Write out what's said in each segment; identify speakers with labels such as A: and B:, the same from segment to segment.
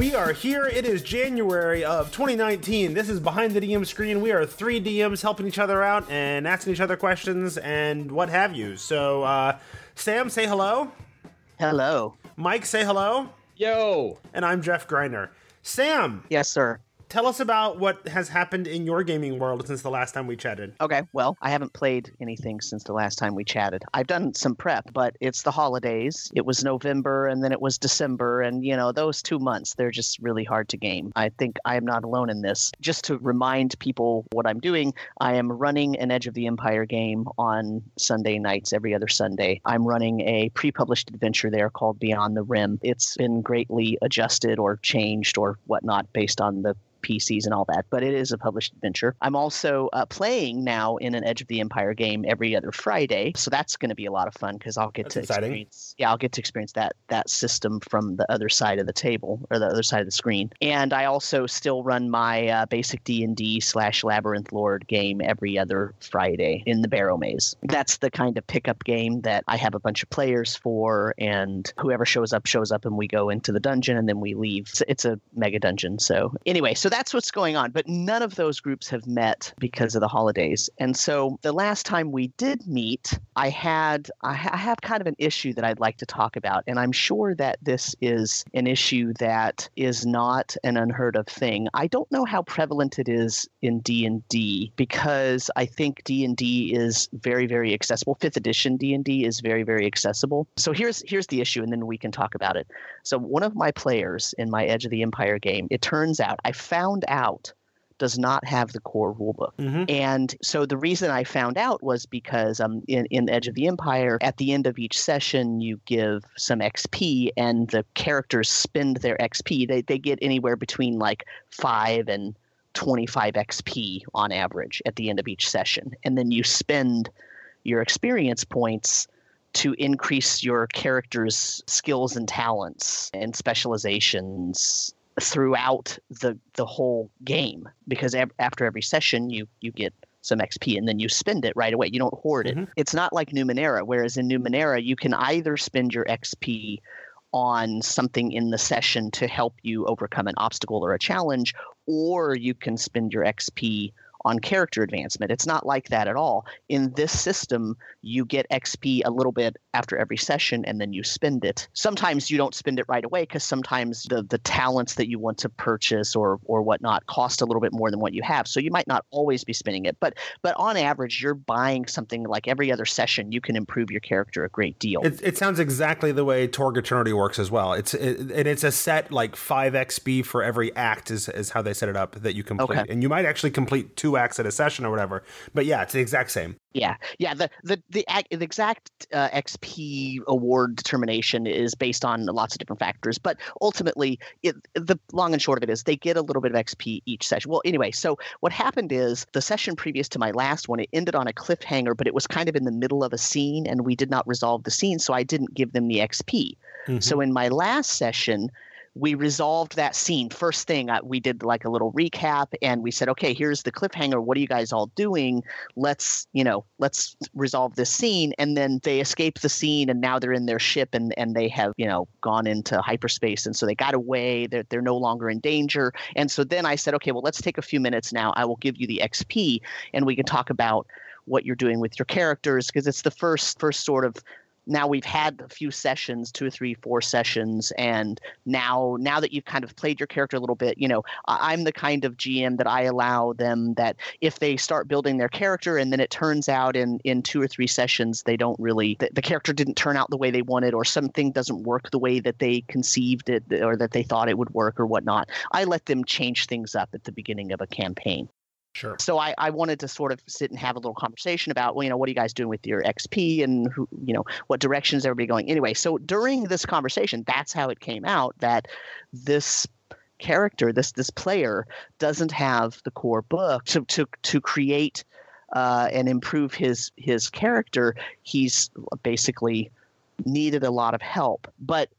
A: We are here. It is January of 2019. This is behind the DM screen. We are three DMs helping each other out and asking each other questions and what have you. So, uh, Sam, say hello.
B: Hello.
A: Mike, say hello.
C: Yo.
A: And I'm Jeff Greiner. Sam.
B: Yes, sir
A: tell us about what has happened in your gaming world since the last time we chatted.
B: Okay, well, I haven't played anything since the last time we chatted. I've done some prep, but it's the holidays. It was November and then it was December, and you know, those two months, they're just really hard to game. I think I am not alone in this. Just to remind people what I'm doing, I am running an Edge of the Empire game on Sunday nights every other Sunday. I'm running a pre published adventure there called Beyond the Rim. It's been greatly adjusted or changed or whatnot based on the PCs and all that, but it is a published adventure. I'm also uh, playing now in an Edge of the Empire game every other Friday, so that's going to be a lot of fun because I'll get
A: that's
B: to
A: exciting.
B: experience. Yeah, I'll get to experience that that system from the other side of the table or the other side of the screen. And I also still run my uh, basic D and D slash Labyrinth Lord game every other Friday in the Barrowmaze. That's the kind of pickup game that I have a bunch of players for, and whoever shows up shows up, and we go into the dungeon and then we leave. It's, it's a mega dungeon. So anyway, so that's what's going on. But none of those groups have met because of the holidays. And so the last time we did meet, I had I, ha- I have kind of an issue that I'd like to talk about, and I'm sure that this is an issue that is not an unheard of thing. I don't know how prevalent it is in D and D because I think D and D is very very accessible. Fifth edition D and D is very very accessible. So here's here's the issue, and then we can talk about it. So one of my players in my Edge of the Empire game, it turns out I found out does not have the core rulebook.
A: Mm-hmm.
B: And so the reason I found out was because um, in, in Edge of the Empire, at the end of each session, you give some XP, and the characters spend their XP. They, they get anywhere between like 5 and 25 XP on average at the end of each session. And then you spend your experience points to increase your character's skills and talents and specializations throughout the the whole game because ab- after every session you you get some XP and then you spend it right away. You don't hoard it.
A: Mhm.
B: It's not like Numenera, whereas in Numenera you can either spend your XP on something in the session to help you overcome an obstacle or a challenge, or you can spend your XP on character advancement. It's not like that at all. In this system, you get XP a little bit after every session and then you spend it. Sometimes you don't spend it right away because sometimes the, the talents that you want to purchase or or whatnot cost a little bit more than what you have. So you might not always be spending it. But but on average, you're buying something like every other session, you can improve your character a great deal.
A: It, it sounds exactly the way Torg Eternity works as well. It's it, and it's a set like five XP for every act is, is how they set it up that you complete,
B: Okay.
A: and you might actually complete two acts at a session or whatever. But yeah, it's the exact same.
B: Yeah, yeah. The the the, the exact uh, XP award determination is based on lots of different factors, but ultimately, it, the long and short of it is they get a little bit of XP each session. Well, anyway, so what happened is the session previous to my last one, it ended on a cliffhanger, but it was kind of in the middle of a scene, and we did not resolve the scene, so I didn't give them the XP.
A: Mhm.
B: So in my last session, we resolved that scene. First thing, uh, we did like a little recap and we said, okay, here's the cliffhanger. What are you guys all doing? Let's, you know, let's resolve this scene. And then they escape the scene and now they're in their ship and, and they have, you know, gone into hyperspace. And so they got away. They're, they're no longer in danger. And so then I said, okay, well, let's take a few minutes now. I will give you the XP and we can talk about what you're doing with your characters because it's the first first sort of now we've had a few sessions two or three four sessions and now now that you've kind of played your character a little bit you know i'm the kind of gm that i allow them that if they start building their character and then it turns out in in two or three sessions they don't really the, the character didn't turn out the way they wanted or something doesn't work the way that they conceived it or that they thought it would work or whatnot i let them change things up at the beginning of a campaign
A: Sure.
B: so I, I wanted to sort of sit and have a little conversation about, well, you know, what are you guys doing with your XP and who, you know, what direction is everybody going? Anyway, so during this conversation, that's how it came out that this character, this this player, doesn't have the core book to to to create uh, and improve his his character. He's basically needed a lot of help, but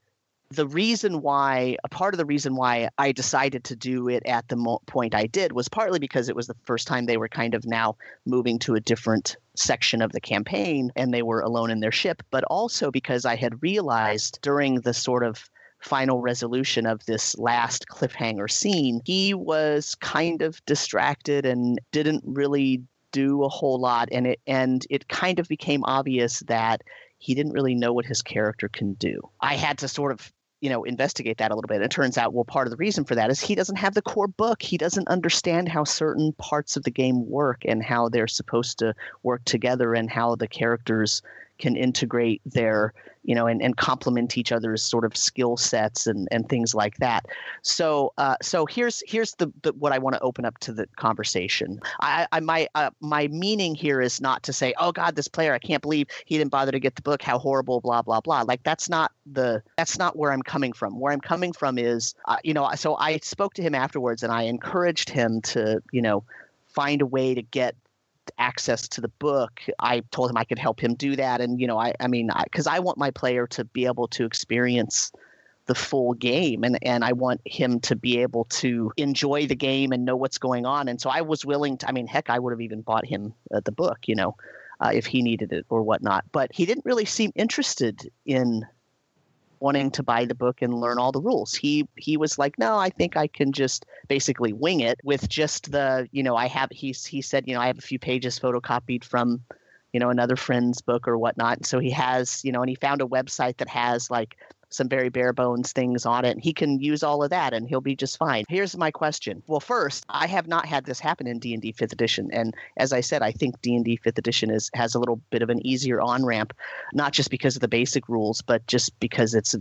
B: the reason why, a part of the reason why I decided to do it at the mo- point I did was partly because it was the first time they were kind of now moving to a different section of the campaign and they were alone in their ship, but also because I had realized during the sort of final resolution of this last cliffhanger scene, he was kind of distracted and didn't really do a whole lot and it and it kind of became obvious that he didn't really know what his character can do. I had to sort of you know investigate that a little bit. It turns out well part of the reason for that is he doesn't have the core book. He doesn't understand how certain parts of the game work and how they're supposed to work together and how the characters can integrate their you know and, and complement each other's sort of skill sets and, and things like that. So uh, so here's here's the, the what i want to open up to the conversation. I, I my uh, my meaning here is not to say oh god this player i can't believe he didn't bother to get the book. How horrible blah blah blah. Like that's not the that's not where i'm coming from. Where i'm coming from is uh, you know so i spoke to him afterwards and i encouraged him to you know find a way to get access to the book, I told him I could help him do that. And, you know, I, I mean, because I, I, want my player to be able to experience the full game and, and I want him to be able to enjoy the game and know what's going on. And so I was willing to, I mean, heck, I would have even bought him uh, the book, you know, uh, if he needed it or whatnot. But he didn't really seem interested in wanting to buy the book and learn all the rules. He he was like, no, I think I can just basically wing it with just the you know I have he he said you know I have a few pages photocopied from you know another friend's book or whatnot. So he has you know and he found a website that has like some very bare bones things on it. And He can use all of that and he'll be just fine. Here's my question. Well, first, I have not had this happen in D&D 5th edition and as I said, I think D&D 5th edition is has a little bit of an easier on-ramp not just because of the basic rules, but just because it's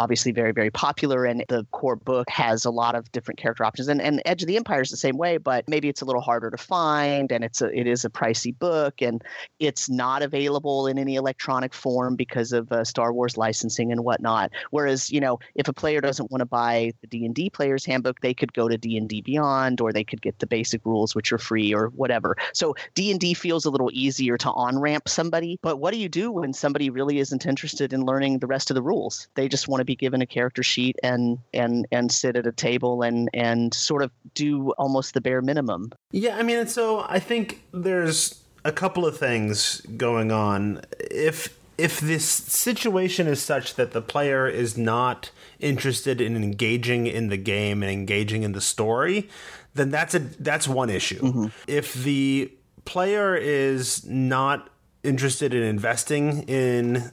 B: obviously very very popular and the core book has a lot of different character options. And, and edge of the empire is the same way but maybe it's a little harder to find and it's a it is a pricey book and it's not available in any electronic form because of uh, star wars licensing and whatnot. Whereas you know if a player doesn't want to buy the d&d player's handbook they could go to d&d beyond or they could get the basic rules which are free or whatever. So d&d feels a little easier to on ramp somebody but what do you do when somebody really isn't interested in learning the rest of the rules? They just want to be given a character sheet and and and sit at a table and and sort of do almost the bare minimum.
A: Yeah, I mean, so I think there's a couple of things going on. If if this situation is such that the player is not interested in engaging in the game and engaging in the story, then that's a that's one issue. Mm-hmm. If the player is not interested in investing in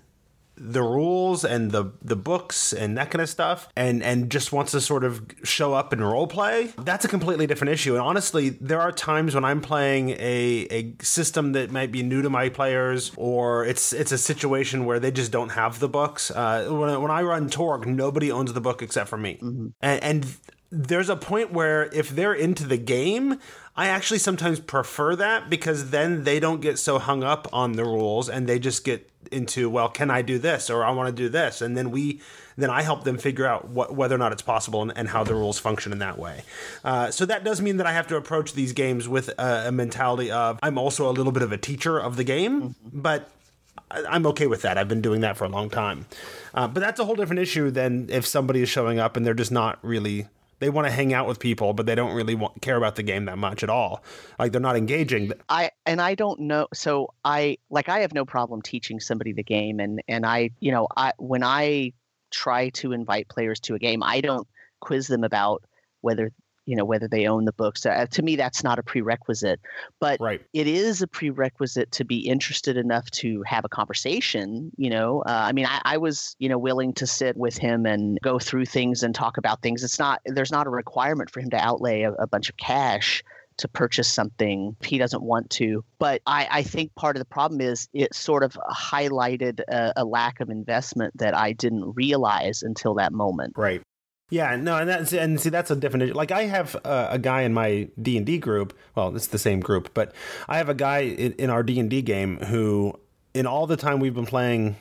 A: the rules and the the books and that kind of stuff and and just wants to sort of show up and role play that's a completely different issue. And honestly there are times when i'm playing a a system that might be new to my players or it's it's a situation where they just don't have the books. Uh, when, when i run torg nobody owns the book except for me. Mm-hmm. and, and there's a point where if they're into the game, I actually sometimes prefer that because then they don't get so hung up on the rules and they just get into well can i do this or i want to do this and then we then i help them figure out what, whether or not it's possible and, and how the rules function in that way uh, so that does mean that i have to approach these games with a, a, mentality of i'm also a little bit of a teacher of the game mm-hmm. but I'm okay with that. I've been doing that for a long time. Uh, but that's a whole different issue than if somebody is showing up and they're just not really they want to hang out with people, but they don't really want, care about the game that much at all. Like they're not engaging.
B: I and I don't know. So I like I have no problem teaching somebody the game, and and I you know I when I try to invite players to a game, I don't quiz them about whether you know whether they own the books uh, to me that's not a prerequisite but
A: right.
B: it is a prerequisite to be interested enough to have a conversation you know uh, i mean I, I, was you know willing to sit with him and go through things and talk about things it's not there's not a requirement for him to outlay a, a bunch of cash to purchase something if he doesn't want to. But I, I think part of the problem is it sort of highlighted a, a, lack of investment that I didn't realize until that moment.
A: Right. Yeah, no, and that's and see that's a different like I have a, a guy in my D and D group. Well, it's the same group, but I have a guy in, in our D and D game who, in all the time we've been playing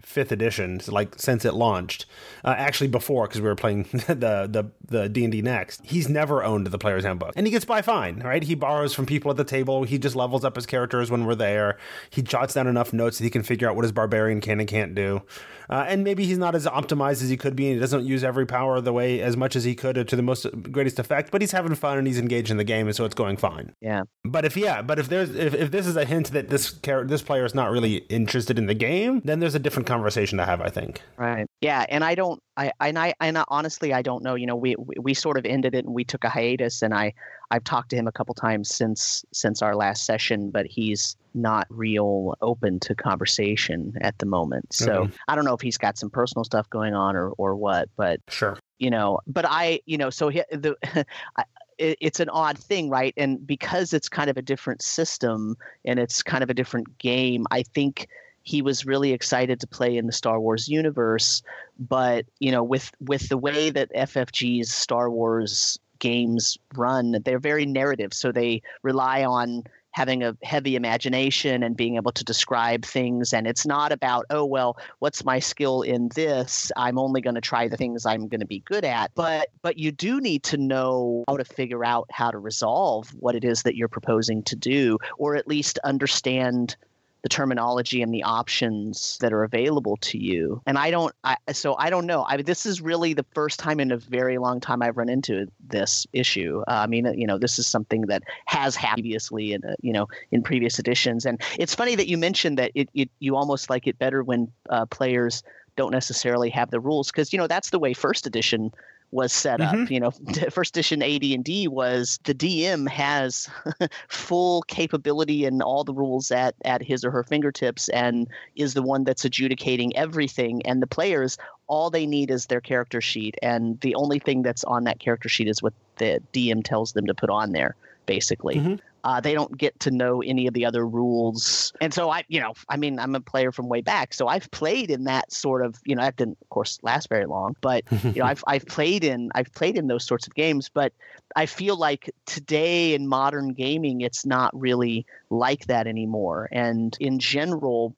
A: fifth edition, like since it launched. Uh, actually, before because we were playing the the the D and D next. He's never owned the player's handbook, and he gets by fine. Right? He borrows from people at the table. He just levels up his characters when we're there. He jots down enough notes that he can figure out what his barbarian can and can't do. Uh, and maybe he's not as optimized as he could be, and he doesn't use every power the way as much as he could to the most greatest effect. But he's having fun and he's engaged in the game, and so it's going fine.
B: Yeah.
A: But if yeah, but if there's if, if this is a hint that this character this player is not really interested in the game, then there's a different conversation to have. I think.
B: Right. Yeah, and I don't. I and I and I, honestly, I don't know. You know, we, we we sort of ended it and we took a hiatus, and I I've talked to him a couple times since since our last session, but he's not real open to conversation at the moment. So
A: Mhm.
B: I don't know if he's got some personal stuff going on or or what, but
A: Sure.
B: you know but i you know so he, the I, it's an odd thing right and because it's kind of a different system and it's kind of a different game i think he was really excited to play in the star wars universe but you know with with the way that ffg's star wars games run they're very narrative. So they rely on having a heavy imagination and being able to describe things. And it's not about oh well what's my skill in this? I'm only going to try the things i'm going to be good at. But but you do need to know how to figure out how to resolve what it is that you're proposing to do or at least understand the terminology and the options that are available to you. And i don't I, so i don't know. I, this is really the first time in a very long time i've run into this issue. Uh, i mean you know this is something that has happened previously in uh, you know in previous editions. And it's funny that you mentioned that it, it you almost like it better when uh, players don't necessarily have the rules because you know that's the way first edition was set up. You know first edition AD&D was the DM has full capability and all the rules at at his or her fingertips and is the one that's adjudicating everything. And the players all they need is their character sheet. And the only thing that's on that character sheet is what the DM tells them to put on there basically.
A: Mhm.
B: Uh, they don't get to know any of the other rules and so i you know i mean i'm a player from way back so i've played in that sort of you know that didn't of course last very long but you know i've i've played in i've played in those sorts of games but i feel like today in modern gaming it's not really like that anymore and in general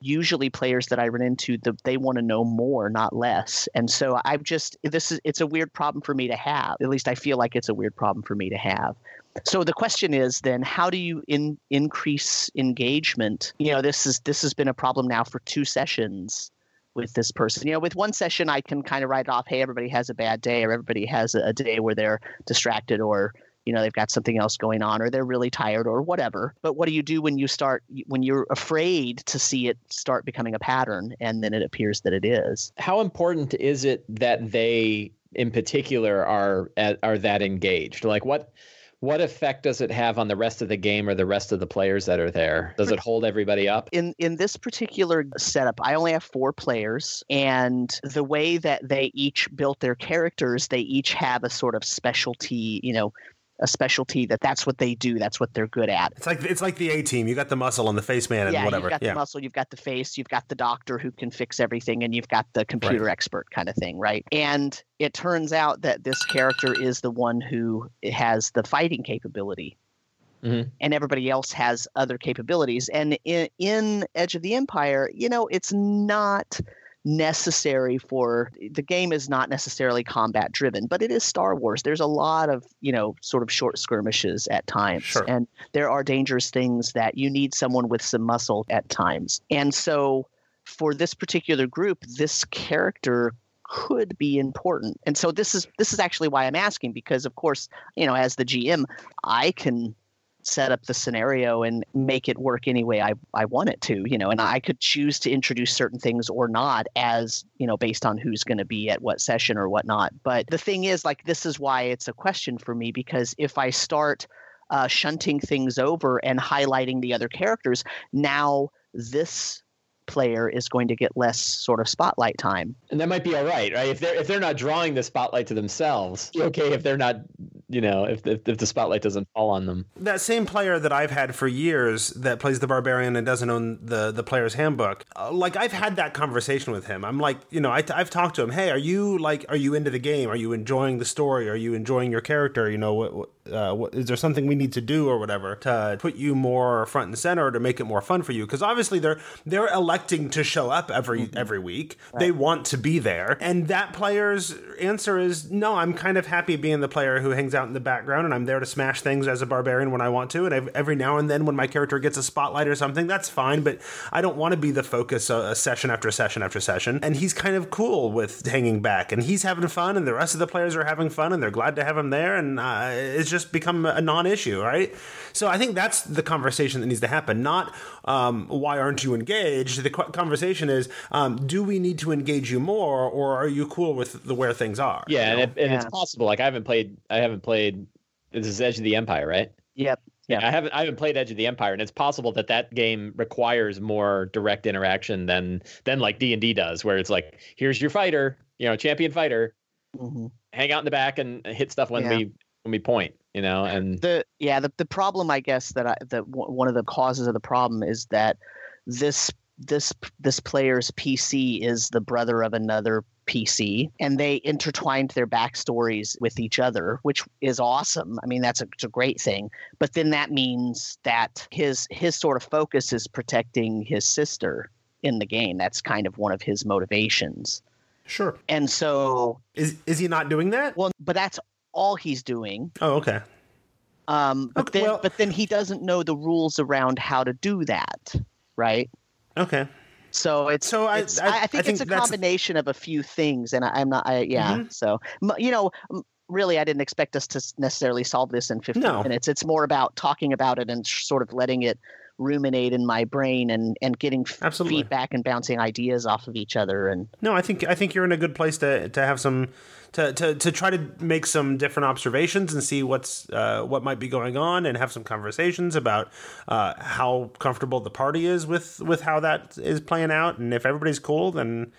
B: usually players that I run into the, they want to know more, not less. And so I've just this is it's a weird problem for me to have. At least I feel like it's a weird problem for me to have. So the question is then how do you in, increase engagement? You know, this is this has been a problem now for two sessions with this person. You know, with one session I can kind of write off, hey, everybody has a bad day or everybody has a, day where they're distracted or you know they've got something else going on or they're really tired or whatever but what do you do when you start when you're afraid to see it start becoming a pattern and then it appears that it is
C: How important is it that they, in particular, are uh, are that engaged? Like what what effect does it have on the rest of the game or the rest of the players that are there? Does it hold everybody up?
B: in in this particular setup i only have four players and the way that they each built their characters they each have a sort of specialty you know a specialty that that's what they do that's what they're good at
A: It's like it's like the A team. You got the muscle and the face man and
B: yeah,
A: whatever.
B: you've got
A: yeah.
B: the muscle, you've got the face, you've got the doctor who can fix everything, and you've got the computer expert kind of thing, right? And it turns out that this character is the one who has the fighting capability.
C: Mhm.
B: And everybody else has other capabilities. And in, in Edge of the Empire, you know, it's not necessary for the game is not necessarily combat driven but it is star wars. There's a lot of you know sort of short skirmishes at times
A: Sure.
B: and there are dangerous things that you need someone with some muscle at times. And so for this particular group this character could be important. And so this is this is actually why i'm asking because of course you know as the gm i can set up the scenario and make it work any way I, I want it to, you know, and I could choose to introduce certain things or not as, you know, based on who's going to be at what session or whatnot. But the thing is, like, this is why it's a question for me because if I start uh, shunting things over and highlighting the other characters, now this player is going to get less sort of spotlight time.
C: And that might be all right, right? If they're if they're not drawing the spotlight to themselves, okay. If they're not, you know, if if, if the spotlight doesn't fall on them,
A: that same player that I've had for years that plays the barbarian and doesn't own the the player's handbook. Uh, like I've had that conversation with him. I'm like, you know, I, I've talked to him. Hey, are you like, are you into the game? Are you enjoying the story? Are you enjoying your character? You know, what, what uh, what, is there something we need to do or whatever to put you more front and center to make it more fun for you? Because obviously they're they're electing to show up every mm-hmm. every week. Right. They want to be there, and that player's answer is no. I'm kind of happy being the player who hangs out in the background, and I'm there to smash things as a barbarian when I want to, and every now and then when my character gets a spotlight or something, that's fine. But I don't want to be the focus a, a session after session after session. And he's kind of cool with hanging back, and he's having fun, and the rest of the players are having fun, and they're glad to have him there, and uh, it's just become a non-issue, right? So I think that's the conversation that needs to happen. Not um, why aren't you engaged? The conversation is um, do we need to engage you more, or are you cool with the where things are?
C: Yeah, and, it, and yeah. it's possible. Like I haven't played, I haven't played. This is Edge of the Empire, right?
B: Yep.
C: Yeah, I haven't I haven't played Edge of the Empire, and it's possible that that game requires more direct interaction than than like D and D does, where it's like, here's your fighter, you know, champion fighter, mm-hmm. hang out in the back and hit stuff when yeah. we when we point, you know, and
B: the yeah the the problem I guess that I that w- one of the causes of the problem is that this this this player's PC is the brother of another PC, and they intertwined their backstories with each other, which is awesome. I mean, that's a, a great thing. But then that means that his his sort of focus is protecting his sister in the game. That's kind of one of his motivations.
A: Sure.
B: And so
A: is is he not doing that?
B: Well, but that's all he's doing.
A: Oh, okay.
B: Um, but okay, then well, but then he doesn't know the rules around how to do that, right?
A: Okay.
B: So it's so I, it's, I, I, think, I think it's a combination of a few things, and I, am not. I, yeah. Mm-hmm. So you know, really, I didn't expect us to necessarily solve this in 15 no. minutes. It's more about talking about it and sort of letting it ruminate in my brain and and getting Absolutely. feedback and bouncing ideas off of each other and
A: no i think i think you're in a good place to to have some to, to, to try to make some different observations and see what's uh, what might be going on and have some conversations about uh, how comfortable the party is with with how that is playing out and if everybody's cool then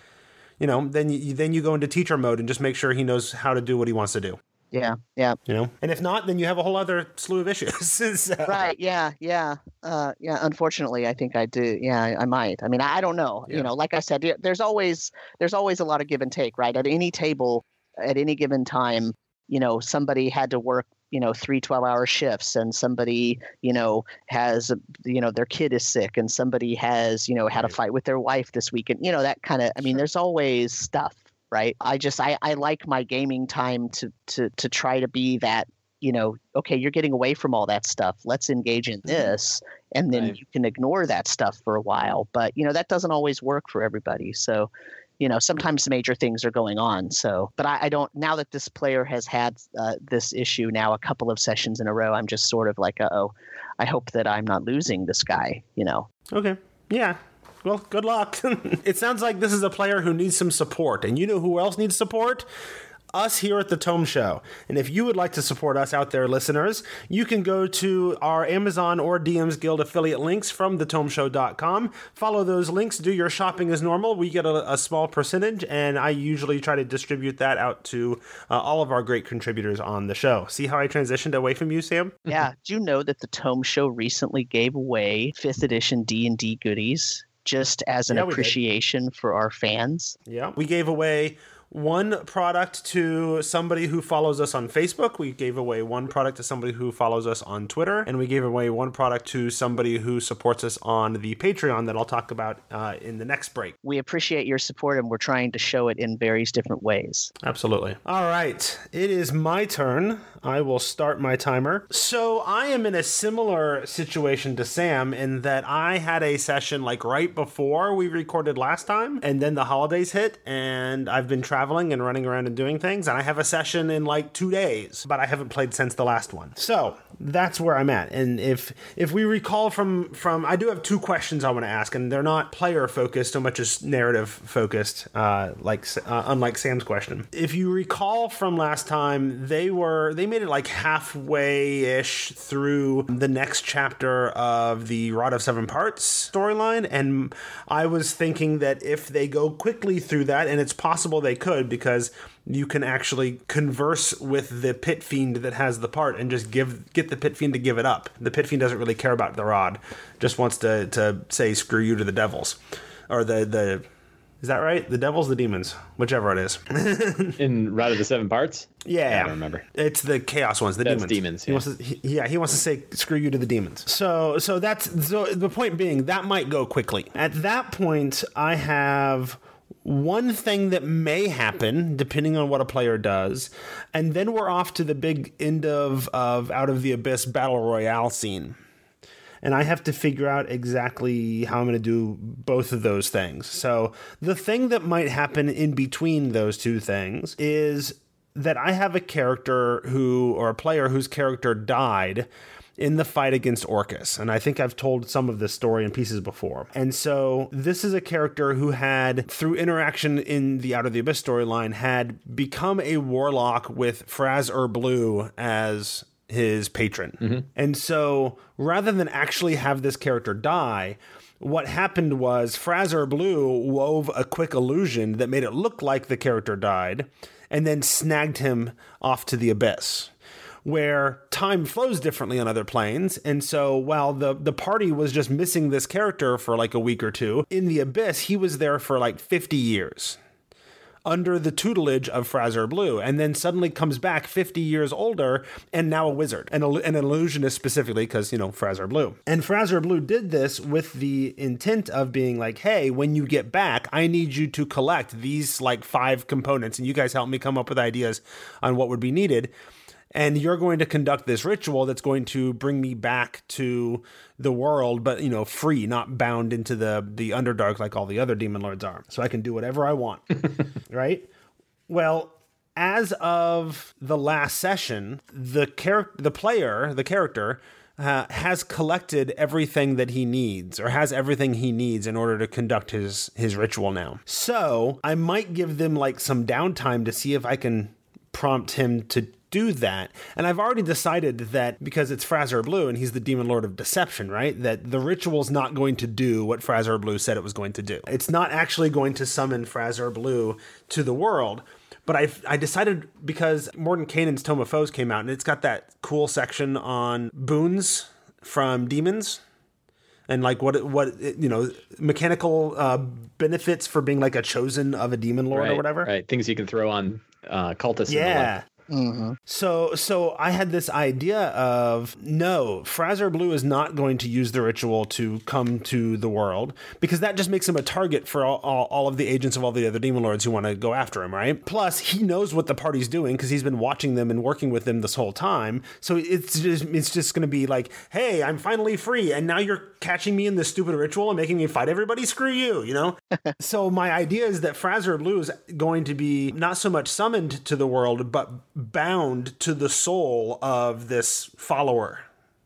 A: you know then you then you go into teacher mode and just make sure he knows how to do what he wants to do
B: yeah yeah.
A: You know? And if not then you have a whole other slew of issues.
B: So. right yeah yeah. Uh, yeah unfortunately i think i do. Yeah I, I might. I mean i don't know. Yeah. you know like i said there's always there's always a lot of give and take right? At any table at any given time, you know, somebody had to work you know three 12 hour shifts and somebody you know has you know their kid is sick and somebody has you know had a fight with their wife this week and you know that kind of i mean there's always stuff right? I just i i like my gaming time to to to try to be that you know okay you're getting away from all that stuff. Let's engage in mm-hmm. this and then right. you can ignore that stuff for a while. But you know that doesn't always work for everybody. So you know sometimes major things are going on. So but i, I don't now that this player has had uh, this issue now a couple of sessions in a row i'm just sort of like oh i hope that i'm not losing this guy you know?
A: Okay. Yeah well, good luck. it sounds like this is a player who needs some support. And you know who else needs support? us here at the Tome Show. And if you would like to support us out there, listeners, you can go to our Amazon or DMs Guild affiliate links from thetomeshow.com. Follow those links, do your shopping as normal. We get a, a small percentage, and I usually try to distribute that out to uh, all of our great contributors on the show. See how I transitioned away from you, Sam?
B: Yeah. Do you know that the Tome Show recently gave away 5th edition D&D goodies just as an yeah, appreciation for our fans?
A: Yeah. We gave away one product to somebody who follows us on Facebook. We gave away one product to somebody who follows us on Twitter. And we gave away one product to somebody who supports us on the Patreon that I'll talk about uh, in the next break.
B: We appreciate your support and we're trying to show it in various different ways.
A: Absolutely. All right. It is my turn. I will start my timer. So I am in a similar situation to Sam in that I had a session like right before we recorded last time. And then the holidays hit and I've been traveling traveling and running around and doing things, and I have a session in like two days, but I haven't played since the last one. So that's where I'm at. And if if we recall from from, I do have two questions I want to ask, and they're not player focused so much as narrative focused, uh, like uh, unlike Sam's question. If you recall from last time, they were they made it like halfway ish through the next chapter of the Rod of Seven Parts storyline, and I was thinking that if they go quickly through that, and it's possible they could could because you can actually converse with the pit fiend that has the part and just give get the pit fiend to give it up. The pit fiend doesn't really care about the rod, just wants to to say screw you to the devils, or the the Is that right? The devils, the demons, whichever it is.
C: In Rod of the Seven Parts?
A: Yeah,
C: I don't remember.
A: It's the chaos ones, the
C: That's
A: demons.
C: demons,
A: He wants to, he- yeah, he wants to say screw you to the demons. So, so that's so. The point being that might go quickly. At that point, I have one thing that may happen depending on what a player does, and then we're off to the big end of of out of the abyss battle royale scene and I have to figure out exactly how I'm going to do both of those things. So, the thing that might happen in between those two things is that I have a character who, or a player whose character died in the fight against Orcus. And I think I've told some of this story in pieces before. And so, this is a character who had, through interaction in the Out of the Abyss storyline, had become a warlock with Fraz Blue as his patron. Mm-hmm. And so rather than actually have this character die, what happened was Fraz-Urb'luu wove a quick illusion that made it look like the character died and then snagged him off to the abyss. Where time flows differently on other planes. And so while the, the party was just missing this character for like a week or two, in the abyss, he was there for like 50 years under the tutelage of Fraz-Urb'luu, and then suddenly comes back 50 years older and now a wizard, and an illusionist specifically, because, you know, Fraz-Urb'luu. And Fraz-Urb'luu did this with the intent of being like, hey, when you get back, I need you to collect these like five components, and you guys help me come up with ideas on what would be needed and you're going to conduct this ritual that's going to bring me back to the world but you know free not bound into the the underdark like all the other demon lords are. So i can do whatever i want right? Well as of the last session the char- the player the character uh, has collected everything that he needs or has everything he needs in order to conduct his his ritual now. So i might give them like some downtime to see if i can prompt him to do that. And I've already decided that because it's Fraz-Urb'luu and he's the demon lord of deception, right? That the ritual's not going to do what Fraz-Urb'luu said it was going to do. It's not actually going to summon Fraz-Urb'luu to the world. But I I decided because Mordenkainen's Tome of Foes came out and it's got that cool section on boons from demons and like what what you know mechanical uh, benefits for being like a chosen of a demon lord
C: right,
A: or whatever.
C: Right. Things you can throw on uh, cultists. and
A: Yeah. So so I had this idea of no, Fraz-Urb'luu is not going to use the ritual to come to the world because that just makes him a target for all, all, all of the agents of all the other demon lords who want to go after him, right? Plus, he knows what the party's doing because he's been watching them and working with them this whole time. So it's just it's just going to be like, hey, I'm finally free, and now you're catching me in this stupid ritual and making me fight everybody. Screw you, you know. so my idea is that Fraz-Urb'luu is going to be not so much summoned to the world, but bound to the soul of this follower,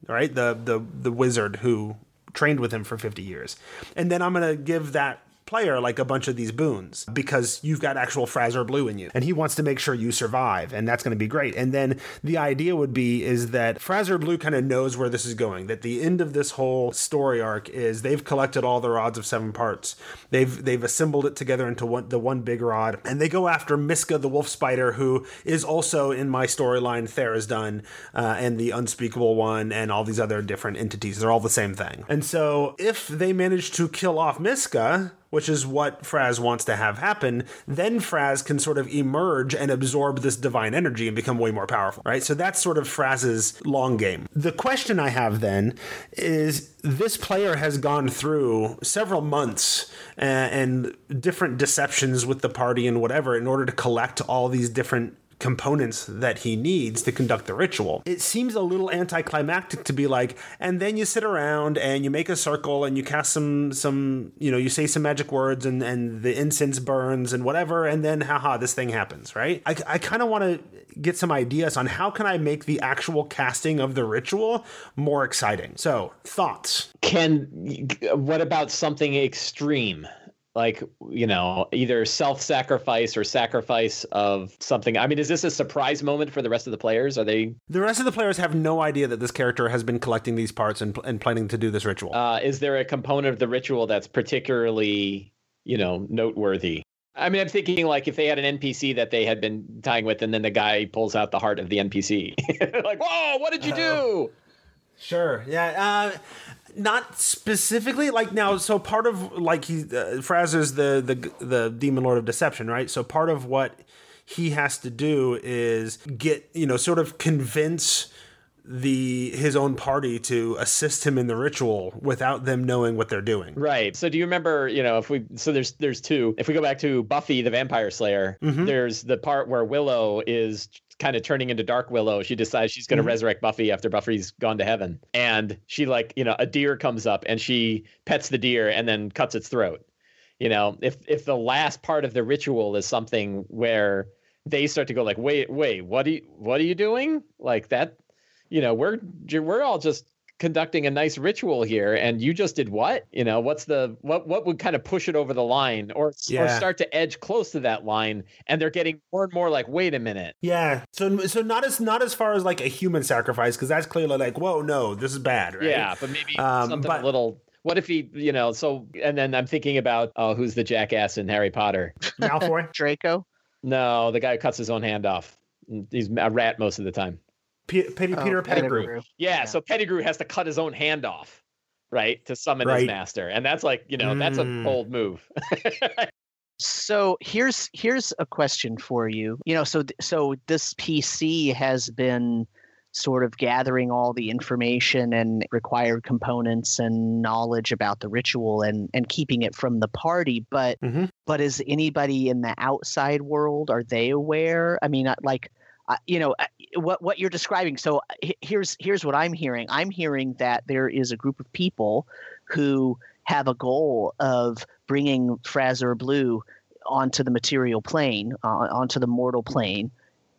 A: right? The the the wizard who trained with him for 50 years. And then I'm going to give that player like a bunch of these boons because you've got actual Fraz-Urb'luu in you and he wants to make sure you survive and that's going to be great. And then the idea would be is that Fraz-Urb'luu kind of knows where this is going that the end of this whole story arc is they've collected all the rods of seven parts. They've they've assembled it together into one the one big rod and they go after Miska the wolf spider who is also in my storyline Tharizdun uh, and the unspeakable one and all these other different entities. They're all the same thing. And so if they manage to kill off Miska which is what Fraz wants to have happen, then Fraz can sort of emerge and absorb this divine energy and become way more powerful, right? So that's sort of Fraz's long game. The question I have then is this player has gone through several months uh, and different deceptions with the party and whatever in order to collect all these different components that he needs to conduct the ritual. It seems a little anticlimactic to be like, and then you sit around and you make a circle and you cast some some, you know, you say some magic words and and the incense burns and whatever, and then haha, this thing happens, right? I, I kind of want to get some ideas on how can I make the actual casting of the ritual more exciting. So thoughts.
C: Can what about something extreme? Like, you know, either self sacrifice or sacrifice of something. I mean, is this a surprise moment for the rest of the players? Are they,
A: The rest of the players have no idea that this character has been collecting these parts and, and planning to do this ritual.
C: uh, is there a component of the ritual that's particularly, you know, noteworthy? I mean, I'm thinking like if they had an NPC that they had been tying with, and then the guy pulls out the heart of the NPC. like, whoa, what did you do?
A: Sure. Yeah. Uh, not specifically like now. So part of like he uh, Fraz is the the the demon lord of deception, right? So part of what he has to do is get you know sort of convince the his own party to assist him in the ritual without them knowing what they're doing.
C: Right. So do you remember, you know, if we so there's there's two. If we go back to Buffy the Vampire Slayer,
A: Mhm.
C: there's the part where Willow is kind of turning into Dark Willow. She decides she's going to
A: Mhm.
C: resurrect Buffy after Buffy's gone to heaven. And she like, you know, a deer comes up and she pets the deer and then cuts its throat. You know, if if the last part of the ritual is something where they start to go like, "Wait, wait, what are you what are you doing?" Like that you know, we're we're all just conducting a nice ritual here and you just did what you know what's the what what would kind of push it over the line or or start to edge close to that line and they're getting more and more like wait a minute
A: Yeah. So so not as not as far as like a human sacrifice because that's clearly like whoa no this is bad right.
C: yeah but maybe
A: Um,
C: something
A: but-
C: a little what if he you know so and then i'm thinking about oh who's the jackass in harry potter
A: Malfoy.
B: Draco.
C: no the guy who cuts his own hand off he's a rat most of the time
A: P- Petty
B: Oh,
A: Peter Pettigrew.
B: Pettigrew.
C: yeah,
B: Yeah.
C: so pettigrew has to cut his own hand off right to summon his master and that's like you know that's a
A: Mm.
C: bold move
B: So here's here's a question for you. You know, so so this PC has been sort of gathering all the information and required components and knowledge about the ritual and and keeping it from the party, but
A: Mhm.
B: but is anybody in the outside world are they aware? I mean, uh, like you know what what you're describing. So uh, here's here's what I'm hearing. I'm hearing that there is a group of people who have a goal of bringing Fraz-Urb'luu onto the material plane, uh, onto the mortal plane,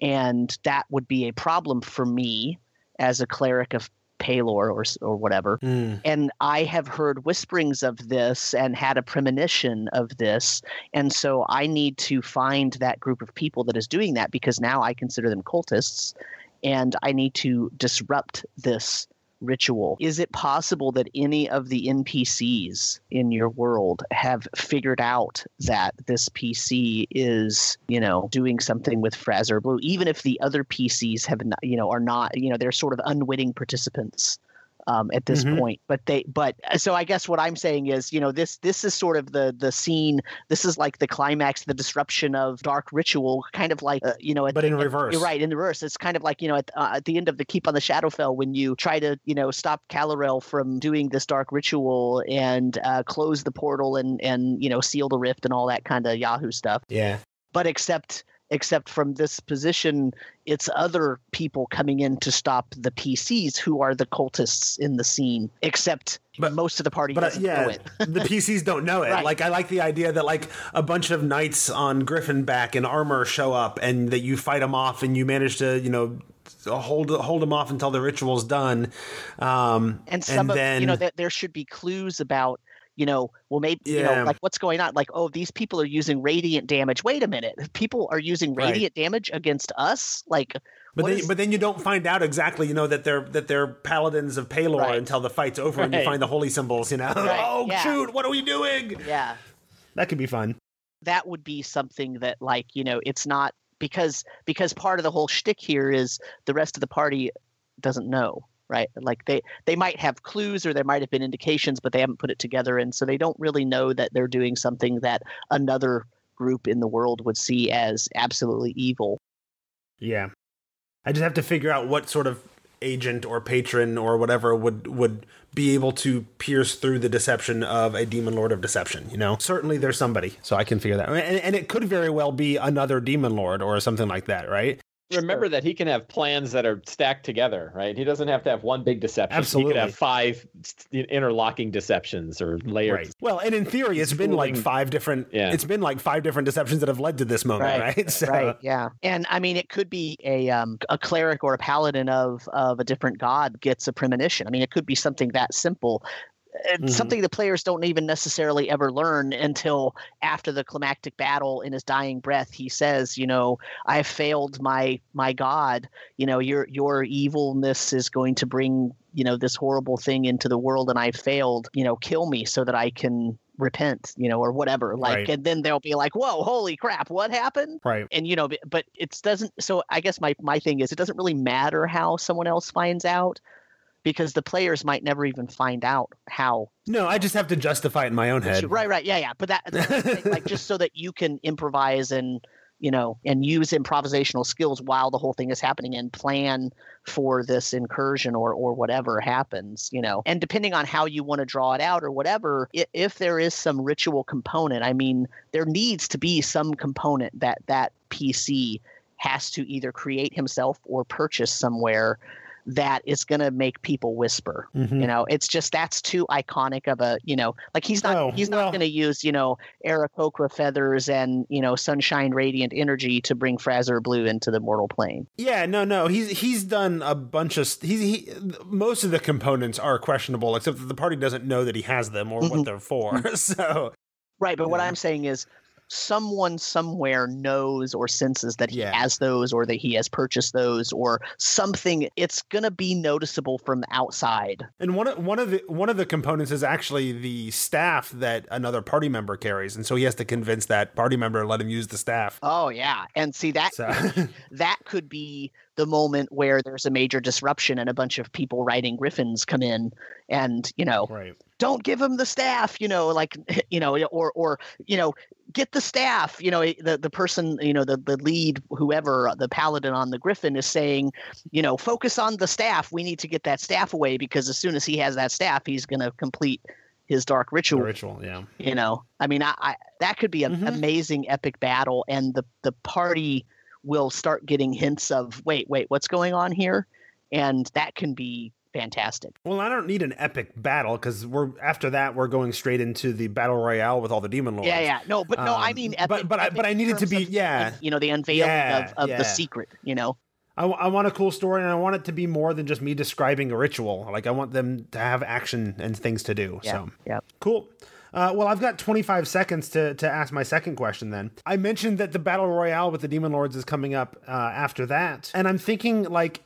B: and that would be a problem for me as a cleric of Pelor or or whatever.
A: Mm.
B: And I have heard whisperings of this and had a premonition of this, and so I need to find that group of people that is doing that because now I consider them cultists, and I need to disrupt this ritual. Is it possible that any of the NPCs in your world have figured out that this PC is, you know, doing something with Fraz-Urb'luu, even if the other PCs have, not, you know, are not, you know, they're sort of unwitting participants um, at this
A: Mhm.
B: point. But they, but so I guess what I'm saying is, you know, this this is sort of the the scene. This is like the climax, the disruption of Dark Ritual, kind of like, uh, you know, at
A: But in
B: at-
A: reverse.
B: you're right in reverse. It's kind of like you know at, uh, at the end of the Keep on the Shadowfell when you try to you know stop Kalarel from doing this dark ritual and uh, close the portal and and you know seal the rift and all that kind of Yahoo stuff.
A: Yeah.
B: But except except from this position, it's other people coming in to stop the PCs who are the cultists in the scene. Except
A: But-
B: most of the party
A: But uh,
B: doesn't know
A: yeah,
B: it.
A: the PCs don't know it.
B: Right.
A: Like I like the idea that like a bunch of knights on Griffin back in armor show up and that you fight them off and you manage to you know hold hold them off until the ritual's done. Um,
B: and some of
A: then
B: you know that there should be clues about you know well maybe you know like what's going on like oh these people are using radiant damage wait a minute people are using
A: Right.
B: radiant damage against us like
A: But then,
B: is-
A: but then you don't find out exactly, you know, that they're that they're paladins of Pelor
B: Right.
A: until the fight's over and you find the holy symbols. You know,
B: Right,
A: oh
B: yeah.
A: shoot, what are we doing?
B: yeah
A: That could be fun.
B: that would be something that like you know it's not because because part of the whole shtick here is the rest of the party doesn't know right like they they might have clues or there might have been indications but they haven't put it together and so they don't really know that they're doing something that another group in the world would see as absolutely evil
A: Yeah, I just have to figure out what sort of agent or patron or whatever would would be able to pierce through the deception of a demon lord of deception. You know, certainly there's somebody, so I can figure that. And, and it could very well be another demon lord or something like that, right?
C: Remember that he can have plans that are stacked together, right? He doesn't have to have one big deception.
A: Absolutely.
C: He could have five interlocking deceptions or layers.
A: Right. Well, and in theory, it's been like five different.
C: Yeah.
A: It's been like five different deceptions that have led to this moment, right?
B: Right,
A: So,
B: right yeah and i mean it could be a um, a cleric or a paladin of of a different god gets a premonition i mean it could be something that simple
A: Mhm.
B: something the players don't even necessarily ever learn until after the climactic battle in his dying breath he says you know i have failed my my god you know your your evilness is going to bring you know this horrible thing into the world and i failed you know kill me so that i can repent you know or whatever like
A: Right.
B: and then they'll be like whoa holy crap what happened
A: Right.
B: and you know but it doesn't so i guess my my thing is it doesn't really matter how someone else finds out because the players might never even find out how.
A: No, I just have to justify it in my own head.
B: Right, right, yeah, yeah. But that, thing, like just so that you can improvise and you know and use improvisational skills while the whole thing is happening and plan for this incursion or or whatever happens you know and depending on how you want to draw it out or whatever if there is some ritual component i mean there needs to be some component that that pc has to either create himself or purchase somewhere that is going to make people whisper
A: Mhm.
B: you know it's just that's too iconic of a you know like he's not
A: Oh,
B: he's not
A: well-
B: going to use you know Aarakocra feathers and you know sunshine radiant energy to bring Fraz-Urb'luu into the mortal plane.
A: Yeah, no, no. He's he's done a bunch of he's he most of the components are questionable, except that the party doesn't know that he has them or what
B: Mhm.
A: they're for. so
B: Right, but what I'm saying is someone somewhere knows or senses that he
A: Yeah.
B: has those or that he has purchased those or something it's going to be noticeable from outside.
A: And one of one of the one of the components is actually the staff that another party member carries, and so he has to convince that party member to let him use the staff.
B: Oh yeah. And see that
A: So
B: that could be the moment where there's a major disruption and a bunch of people riding griffins come in and, you know,
A: right,
B: don't give him the staff you know like you know or or you know get the staff you know the the person you know the the lead whoever the paladin on the griffin is saying you know focus on the staff we need to get that staff away because as soon as he has that staff he's going to complete his dark
A: the
B: ritual
A: ritual. Yeah,
B: you know i mean i, I that could be an
A: Mhm.
B: amazing epic battle and the the party will start getting hints of wait wait what's going on here and that can be fantastic
A: Well, I don't need an epic battle because we're after that we're going straight into the battle royale with all the demon lords.
B: Yeah, yeah. No, but no, I
A: Um,
B: mean,
A: but-
B: epic,
A: but I-
B: epic
A: but I need it to be-
B: of,
A: yeah.
B: you know, the unveiling
A: Yeah,
B: of, of
A: yeah.
B: the secret. You know,
A: I, w- I want a cool story, and I want it to be more than just me describing a ritual. Like I want them to have action and things to do.
B: yeah,
A: So
B: yeah.
A: Cool. Uh, well, I've got 25 seconds to, to ask my second question then. I mentioned that the Battle Royale with the Demon Lords is coming up uh, after that. And I'm thinking, like,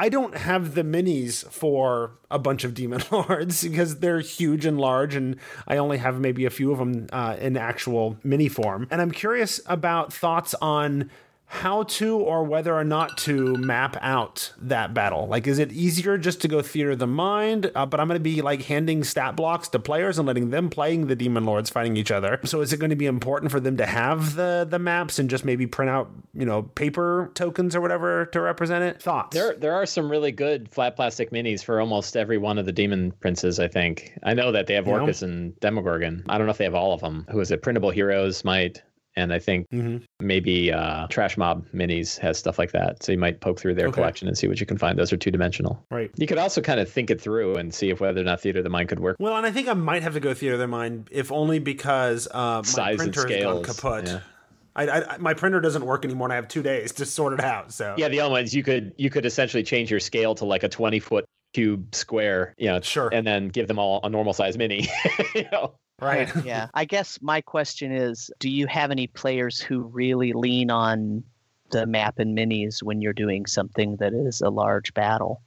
A: I don't have the minis for a bunch of Demon Lords because they're huge and large, and I only have maybe a few of them uh, in actual mini form. And I'm curious about thoughts on how to or whether or not to map out that battle. Like, is it easier just to go theater of the mind? Uh, but I'm going to be like handing stat blocks to players and letting them playing the demon lords fighting each other. So is it going to be important for them to have the the maps and just maybe print out you know paper tokens or whatever to represent it? Thoughts?
C: There, there are some really good flat plastic minis for almost every one of the demon princes. I think I know that they have
A: Yeah.
C: Orcus and Demogorgon. I don't know if they have all of them. Who is it? Printable Heroes might, and I think
A: Mhm.
C: maybe uh, Trash Mob Minis has stuff like that. So you might poke through their
A: Okay.
C: collection and see what you can find. Those are two dimensional.
A: Right.
C: You could also kind of think it through and see if whether or not Theater of the Mind could work.
A: Well, and I think I might have to go theater of the mind if only because uh, my
C: Size
A: printer has gone kaput.
C: yeah.
A: I, I, my printer doesn't work anymore, and I have two days to sort it out. So
C: Yeah, the other ones you could you could essentially change your scale to like a twenty foot cube square, you know,
A: Sure.
C: and then give them all a normal size mini. you know,
A: right.
B: yeah. I guess my question is, do you have any players who really lean on the map and minis when you're doing something that is a large battle?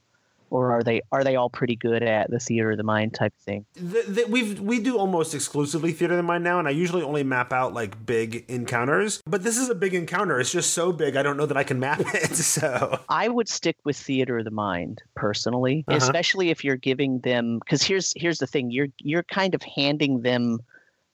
B: Or are they are they all pretty good at the theater of the mind type thing?
A: the, the, we've we do almost exclusively theater of the mind now, and I usually only map out like big encounters. But this is a big encounter. It's just so big, I don't know that I can map it. So
B: I would stick with theater of the mind personally,
A: Uh-huh.
B: especially if you're giving them because here's here's the thing you're you're kind of handing them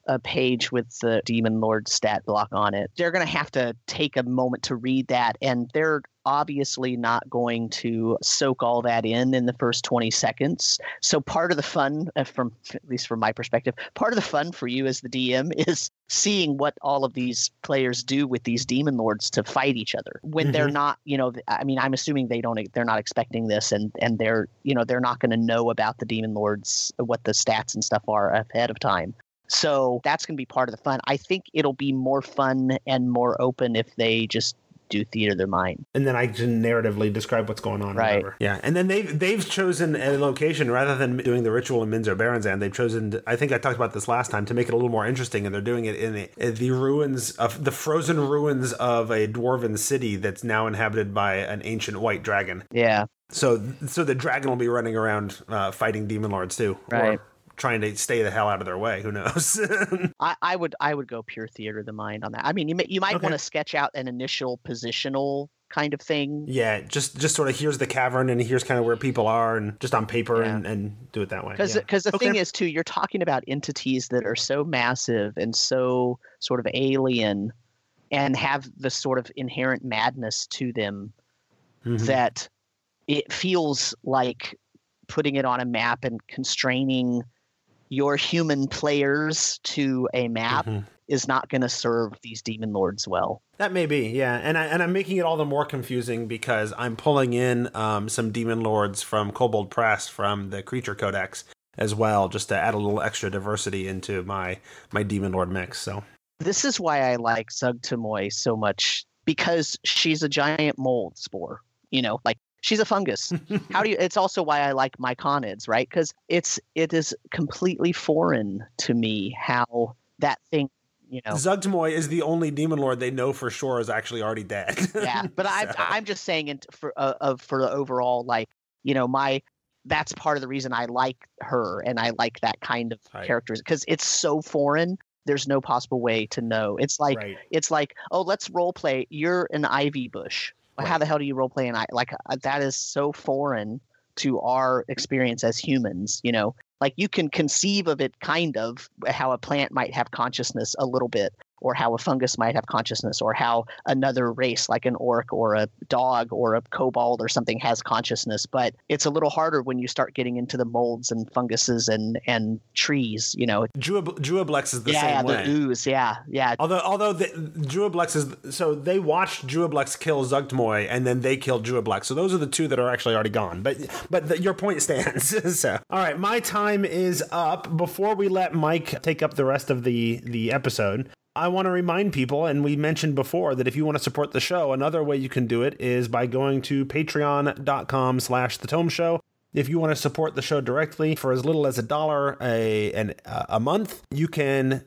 B: a page with the demon lord stat block on it. They're going to have to take a moment to read that and they're obviously not going to soak all that in in the first 20 seconds. So part of the fun uh, from at least from my perspective, part of the fun for you as the DM is seeing what all of these players do with these demon lords to fight each other when they're not you know i mean i'm assuming they don't they're not expecting this and and they're you know they're not going to know about the demon lords what the stats and stuff are ahead of time so that's going to be part of the fun i think it'll be more fun and more open if they just do theater of their mind
A: and then I can narratively describe what's going on.
B: Right.
A: Yeah. And then they've they've chosen a location rather than doing the ritual in Menzoberranzan. They've chosen. I think I talked about this last time to make it a little more interesting, and they're doing it in the, in the ruins of the frozen ruins of a dwarven city that's now inhabited by an ancient white dragon.
B: yeah
A: So so the dragon will be running around uh, fighting demon lords too,
B: Right.
A: Trying to stay the hell out of their way. Who knows?
B: I, I would I would go pure theater of the mind on that. I mean, you may, you might
A: Okay.
B: want to sketch out an initial positional kind of thing.
A: Yeah, just just sort of here's the cavern and here's kind of where people are, and just on paper
B: Yeah.
A: and, and do it that way.
B: Because
A: yeah.
B: because the
A: Okay.
B: thing is too, you're talking about entities that are so massive and so sort of alien, and have the sort of inherent madness to them
A: Mhm.
B: that it feels like putting it on a map and constraining your human players to a map
A: Mhm.
B: is not going to serve these demon lords well.
A: That may be, yeah, and I and I'm making it all the more confusing because I'm pulling in um, some demon lords from Kobold Press from the Creature Codex as well, just to add a little extra diversity into my my demon lord mix. So
B: This is why I like Zuggtmoy so much because she's a giant mold spore. You know, like she's a fungus. How do you? It's also why I like myconids, right? Because it's it is completely foreign to me how that thing. You know,
A: Zuggtmoy is the only demon lord they know for sure is actually already dead.
B: yeah. But I'm I'm just saying for uh, of for the overall like you know my that's part of the reason I like her and I like that kind of
A: Right.
B: characters because it's so foreign. There's no possible way to know. It's like
A: right.
B: it's like oh let's role play. You're an ivy bush. Well, How the hell do you role play an ivy? Like uh, that is so foreign to our experience as humans. You know, like you can conceive of it kind of how a plant might have consciousness a little bit or how a fungus might have consciousness or how another race like an orc or a dog or a kobold or something has consciousness but it's a little harder when you start getting into the molds and funguses and and trees you know
A: Juiblex is the
B: yeah,
A: same
B: yeah
A: way.
B: the ooze yeah yeah
A: Although, although the, is so they watched Juiblex kill Zuggtmoy and then they killed Juiblex. So those are the two that are actually already gone. But but the, your point stands. so all right, my time is up. Before we let Mike take up the rest of the the episode. I want to remind people, and we mentioned before, that if you want to support the show, another way you can do it is by going to patreon.com slash the tome show. If you want to support the show directly for as little as a dollar a an, a month, you can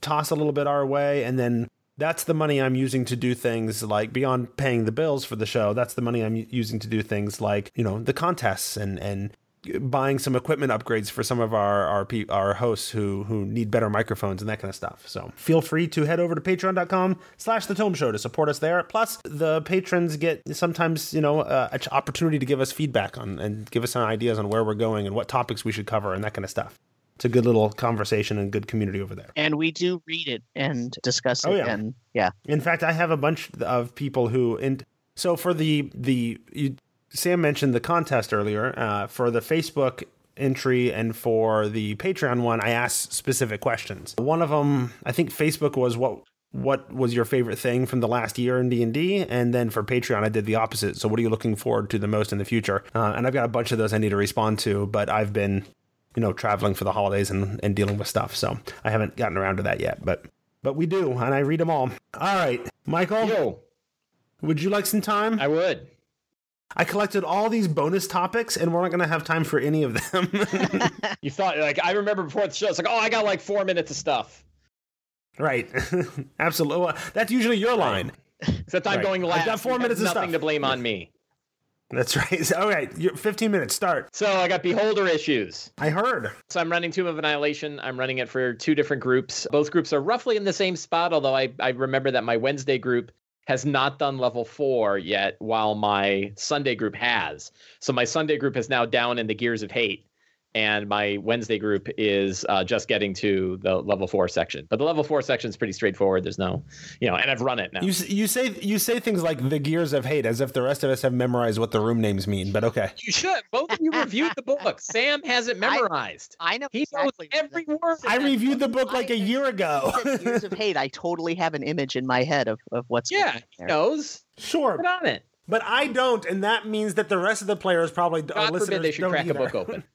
A: toss a little bit our way and then that's the money I'm using to do things like beyond paying the bills for the show. That's the money I'm using to do things like, you know, the contests and and buying some equipment upgrades for some of our our our hosts who who need better microphones and that kind of stuff. So feel free to head over to patreon.com slash the tome show to support us there. Plus the patrons get sometimes, you know, uh, an opportunity to give us feedback on and give us some ideas on where we're going and what topics we should cover and that kind of stuff. It's a good little conversation and good community over there.
B: and we do read it and discuss it
A: Oh, yeah.
B: and yeah
A: In fact, I have a bunch of people who, and so for the the you, Sam mentioned the contest earlier uh, for the Facebook entry and for the Patreon one. I asked specific questions. One of them, I think Facebook was what what was your favorite thing from the last year in D&D and then for Patreon I did the opposite. So what are you looking forward to the most in the future? Uh, and I've got a bunch of those I need to respond to, but I've been you know traveling for the holidays and, and dealing with stuff. So I haven't gotten around to that yet, but but we do, and I read them all. All right, Michael,
C: Yo,
A: would you like some time?
C: I would.
A: I collected all these bonus topics, and we're not going to have time for any of them.
C: You thought like I remember before the show. It's like, oh, I got like four minutes of stuff.
A: right? Absolutely. Well, that's usually your line.
C: Except I'm
A: Right.
C: going
A: I've
C: last.
A: got four minutes of
C: Nothing
A: stuff.
C: to blame on me.
A: That's right. All right, you're 15 minutes. Start.
C: So I got beholder issues.
A: I heard.
C: So I'm running Tomb of Annihilation. I'm running it for two different groups. Both groups are roughly in the same spot, although I, I remember that my Wednesday group has not done level four yet, while my Sunday group has. So my Sunday group is now down in the Gears of Hate, and my Wednesday group is uh, just getting to the level four section. But the level four section is pretty straightforward. There's no, you know, and I've run it now.
A: You you say you say things like the gears of hate as if the rest of us have memorized what the room names mean. But okay.
C: You should. Both of you reviewed the book. Sam has it memorized.
B: i know
C: He
B: exactly
C: knows every word.
A: I reviewed the book like a year ago.
B: years of hate i totally have an image in my head of, of what's going
C: Yeah,
B: on
C: he
B: there.
C: knows.
A: sure,
C: Put on it.
A: but I don't, and that means that the rest of the players probably
C: God
A: or
C: forbid they should crack
A: either.
C: a book open.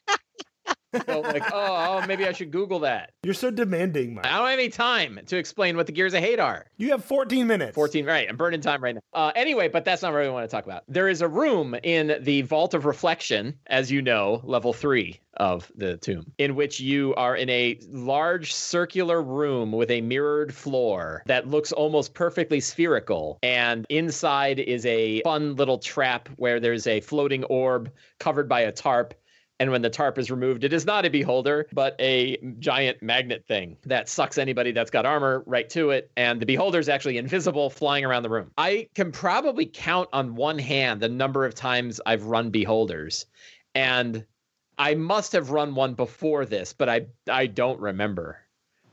C: so like, oh, oh, maybe I should Google that.
A: You're so demanding, Mike.
C: I don't have any time to explain what the gears of hate are.
A: You have 14 minutes.
C: 14, right? I'm burning time right now. Uh, anyway, but that's not what we want to talk about. There is a room in the Vault of Reflection, as you know, level three of the tomb, in which you are in a large circular room with a mirrored floor that looks almost perfectly spherical. And inside is a fun little trap where there's a floating orb covered by a tarp. And when the tarp is removed, it is not a beholder, but a giant magnet thing that sucks anybody that's got armor right to it. And the beholder is actually invisible, flying around the room. I can probably count on one hand the number of times I've run beholders. And I must have run one before this, but I I don't remember.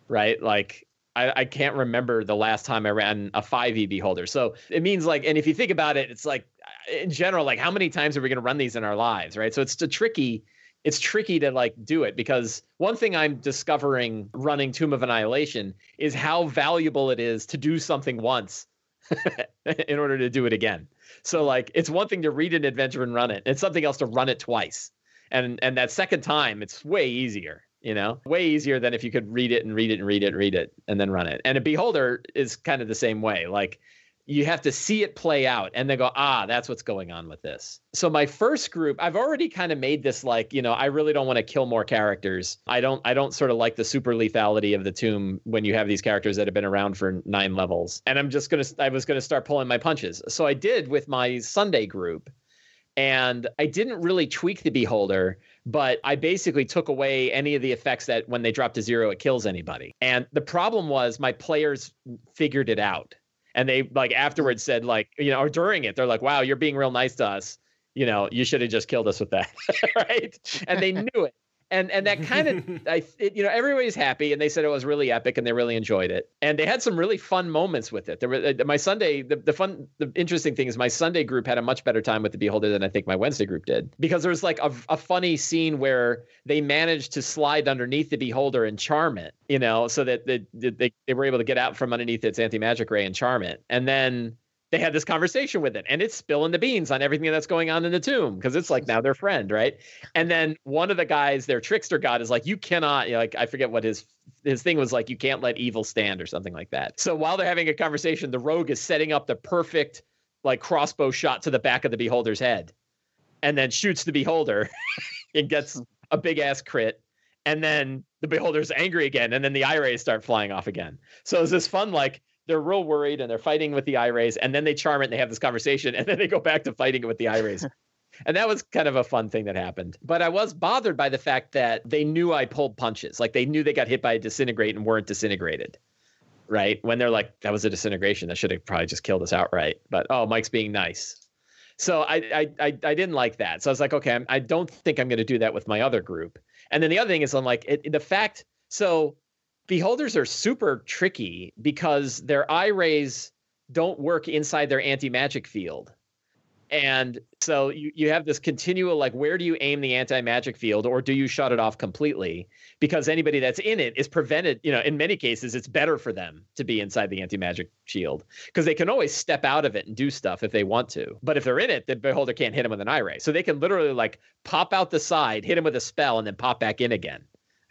C: Right? Like I, I can't remember the last time I ran a 5e beholder. So it means like, and if you think about it, it's like in general, like how many times are we going to run these in our lives, right? So it's a tricky, it's tricky to like do it because one thing I'm discovering running Tomb of Annihilation is how valuable it is to do something once in order to do it again. So like it's one thing to read an adventure and run it. It's something else to run it twice. And and that second time it's way easier you know way easier than if you could read it and read it and read it and read it and then run it and a beholder is kind of the same way like you have to see it play out and then go ah that's what's going on with this so my first group i've already kind of made this like you know i really don't want to kill more characters i don't i don't sort of like the super lethality of the tomb when you have these characters that have been around for nine levels and i'm just gonna i was gonna start pulling my punches so i did with my sunday group and i didn't really tweak the beholder but I basically took away any of the effects that when they drop to zero, it kills anybody. And the problem was my players figured it out. And they like afterwards said, like, you know, or during it, they're like, wow, you're being real nice to us. You know, you should have just killed us with that. right. And they knew it and and that kind of I it, you know everybody's happy and they said it was really epic and they really enjoyed it. And they had some really fun moments with it. There were uh, my Sunday the, the fun the interesting thing is my Sunday group had a much better time with the Beholder than I think my Wednesday group did. Because there was like a, a funny scene where they managed to slide underneath the Beholder and charm it, you know, so that they they, they were able to get out from underneath its anti magic ray and charm it, and then they had this conversation with it and it's spilling the beans on everything that's going on in the tomb because it's like now their friend right? And then one of the guys their trickster god is like you cannot you know, like i forget what his his thing was like you can't let evil stand or something like that. So while they're having a conversation the rogue is setting up the perfect like crossbow shot to the back of the beholder's head and then shoots the beholder and gets a big ass crit and then the beholder's angry again and then the eye rays start flying off again. So it's this fun like they're real worried and they're fighting with the rays and then they charm it and they have this conversation and then they go back to fighting it with the rays and that was kind of a fun thing that happened but i was bothered by the fact that they knew i pulled punches like they knew they got hit by a disintegrate and weren't disintegrated right when they're like that was a disintegration that should have probably just killed us outright but oh mike's being nice so I, I I I didn't like that. So I was like, okay, I'm, I do not think I'm going to do that with my other group. And then the other thing is, I'm like, it, the fact. So beholders are super tricky because their eye rays don't work inside their anti-magic field. And so you, you have this continual like where do you aim the anti-magic field or do you shut it off completely? Because anybody that's in it is prevented you know in many cases it's better for them to be inside the anti-magic shield because they can always step out of it and do stuff if they want to. But if they're in it the beholder can't hit them with an eye ray. So they can literally like pop out the side hit him with a spell and then pop back in again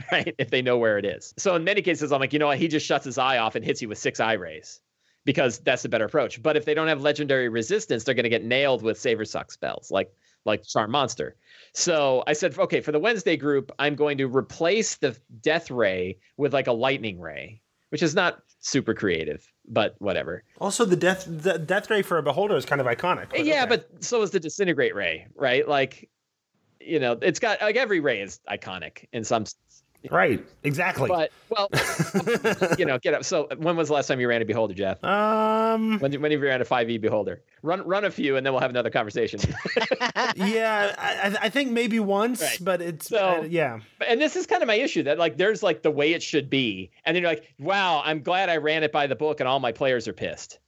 C: right? If they know where it is. So in many cases, I'm like, you know what? He just shuts his eye off and hits you with six eye rays because that's a better approach. But if they don't have legendary resistance, they're going to get nailed with save or suck spells like like Charm Monster. So I said, okay, for the Wednesday group, I'm going to replace the Death Ray with like a Lightning Ray, which is not super creative, but whatever.
A: Also, the death the death ray for a beholder is kind of iconic.
C: But yeah, okay. but so is the disintegrate ray, right? Like, you know, it's got like every ray is iconic in some
A: Right. Exactly.
C: But well, you know, get up. So when was the last time you ran a beholder, Jeff?
A: Um,
C: when when have you ran a five e beholder? Run run a few, and then we'll have another conversation.
A: yeah, I, I, think maybe once, right. but it's so uh, yeah.
C: And this is kind of my issue that like there's like the way it should be, and then you're like, wow, I'm glad I ran it by the book, and all my players are pissed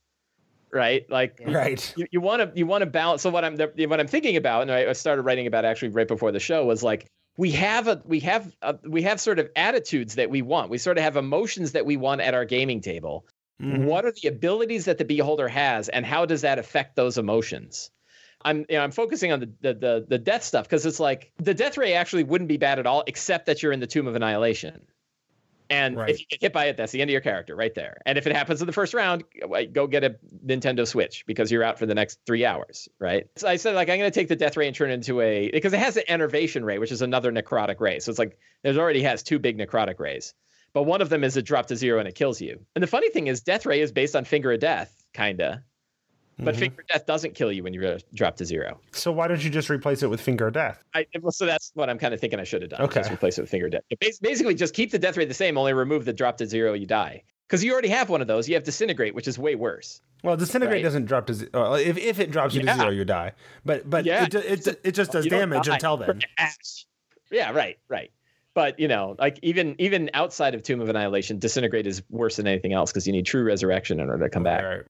C: right? Like,
A: right.
C: You want to you want to balance. So what I'm what I'm thinking about, and I started writing about actually right before the show was like we have a we have a, we have sort of attitudes that we want. We sort of have emotions that we want at our gaming table. Mm-hmm. What are the abilities that the beholder has, and how does that affect those emotions? I'm you know I'm focusing on the the the, the death stuff because it's like the death ray actually wouldn't be bad at all, except that you're in the tomb of annihilation. And right. if you get hit by it, that's the end of your character right there. And if it happens in the first round, go get a Nintendo Switch because you're out for the next three hours, right? So I said, like, I'm going to take the death ray and turn it into a because it has an enervation ray, which is another necrotic ray. So it's like there's already has two big necrotic rays, but one of them is a drop to zero and it kills you. And the funny thing is, death ray is based on finger of death, kinda. But mm-hmm. Finger Death doesn't kill you when you drop to zero.
A: So why don't you just replace it with Finger Death?
C: I, well, so that's what I'm kind of thinking I should have done.
A: Okay.
C: Just replace it with Finger Death. Basically, just keep the death rate the same, only remove the drop to zero, you die. Because you already have one of those. You have Disintegrate, which is way worse.
A: Well, disintegrate
C: Right.
A: doesn't drop to zero. Uh, well, if, if it drops you
C: Yeah.
A: to zero, you die. But but
C: Yeah.
A: it, ju- it, it just does
C: You
A: damage until then.
C: Yeah, right, right. But you know, like even even outside of Tomb of Annihilation, Disintegrate is worse than anything else because you need true resurrection in order to come back.
A: Right.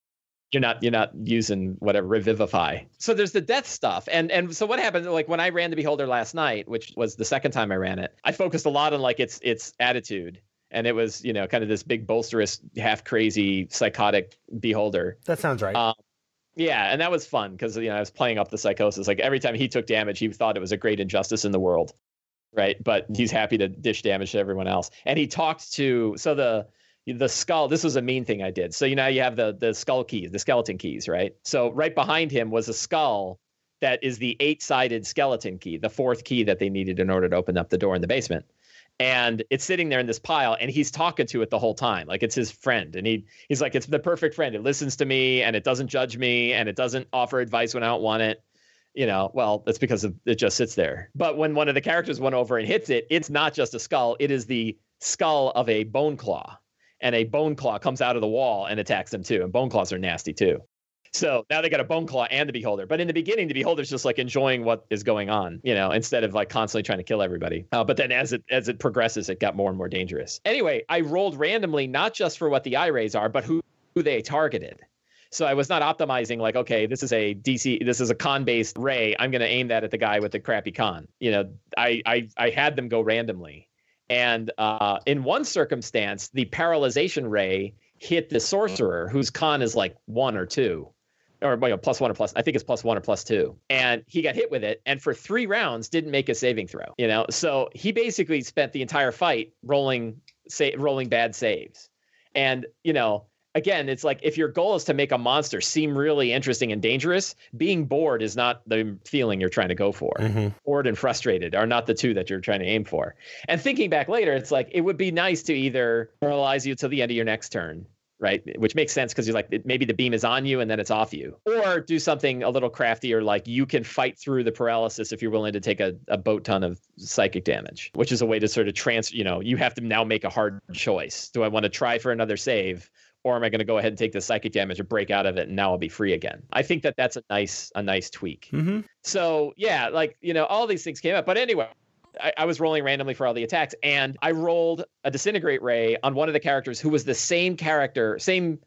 C: You're not you're not using whatever revivify. So there's the death stuff. And and so what happened like when i ran the beholder last night which was the second time i ran it i focused a lot on like its its attitude. And it was you know kind of this big bolsterous half crazy psychotic beholder.
A: That sounds right.
C: um, yeah and that was fun because you know i was playing up the psychosis. Like every time he took damage he thought it was a great injustice in the world right? But he's happy to dish damage to everyone else. And he talked to so the the skull this was a mean thing i did. So you know you have the the skull keys the skeleton keys right? So right behind him was a skull that is the eight sided skeleton key the fourth key that they needed in order to open up the door in the basement. And it's sitting there in this pile and he's talking to it the whole time like it's his friend. And he he's like it's the perfect friend. It listens to me and it doesn't judge me and it doesn't offer advice when i don't want it. You know well that's because it just sits there. But when one of the characters went over and hits it it's not just a skull. It is the skull of a bone claw and a bone claw comes out of the wall and attacks them too and bone claws are nasty too so now they got a bone claw and the beholder. But in the beginning, the beholder's just like enjoying what is going on, you know, instead of like constantly trying to kill everybody. Uh, but then as it as it progresses, it got more and more dangerous. Anyway, I rolled randomly not just for what the eye rays are, but who who they targeted. So I was not optimizing like, okay, this is a DC, this is a con based ray. I'm going to aim that at the guy with the crappy con. You know, I I I had them go randomly, and uh, in one circumstance, the paralyzation ray hit the sorcerer whose con is like one or two. Or well, plus one or plus i think it's plus one or plus two. And he got hit with it and for three rounds didn't make a saving throw you know? So he basically spent the entire fight rolling say rolling bad saves. And you know again it's like if your goal is to make a monster seem really interesting and dangerous being bored is not the feeling you're trying to go for
A: Mhm.
C: bored and frustrated are not the two that you're trying to aim for and thinking back later it's like it would be nice to either paralyze you till the end of your next turn right? Which makes sense because you're like maybe the beam is on you and then it's off you, or do something a little craftier, like you can fight through the paralysis if you're willing to take a, a boat ton of psychic damage, which is a way to sort of trans. You know, you have to now make a hard choice. Do I want to try for another save? Or am I going to go ahead and take the psychic damage or break out of it, and now I'll be free again? I think that that's a nice, a nice tweak.
A: Mhm.
C: So yeah, like you know, all these things came up. But anyway, I, I was rolling randomly for all the attacks, and I rolled a disintegrate ray on one of the characters who was the same character, same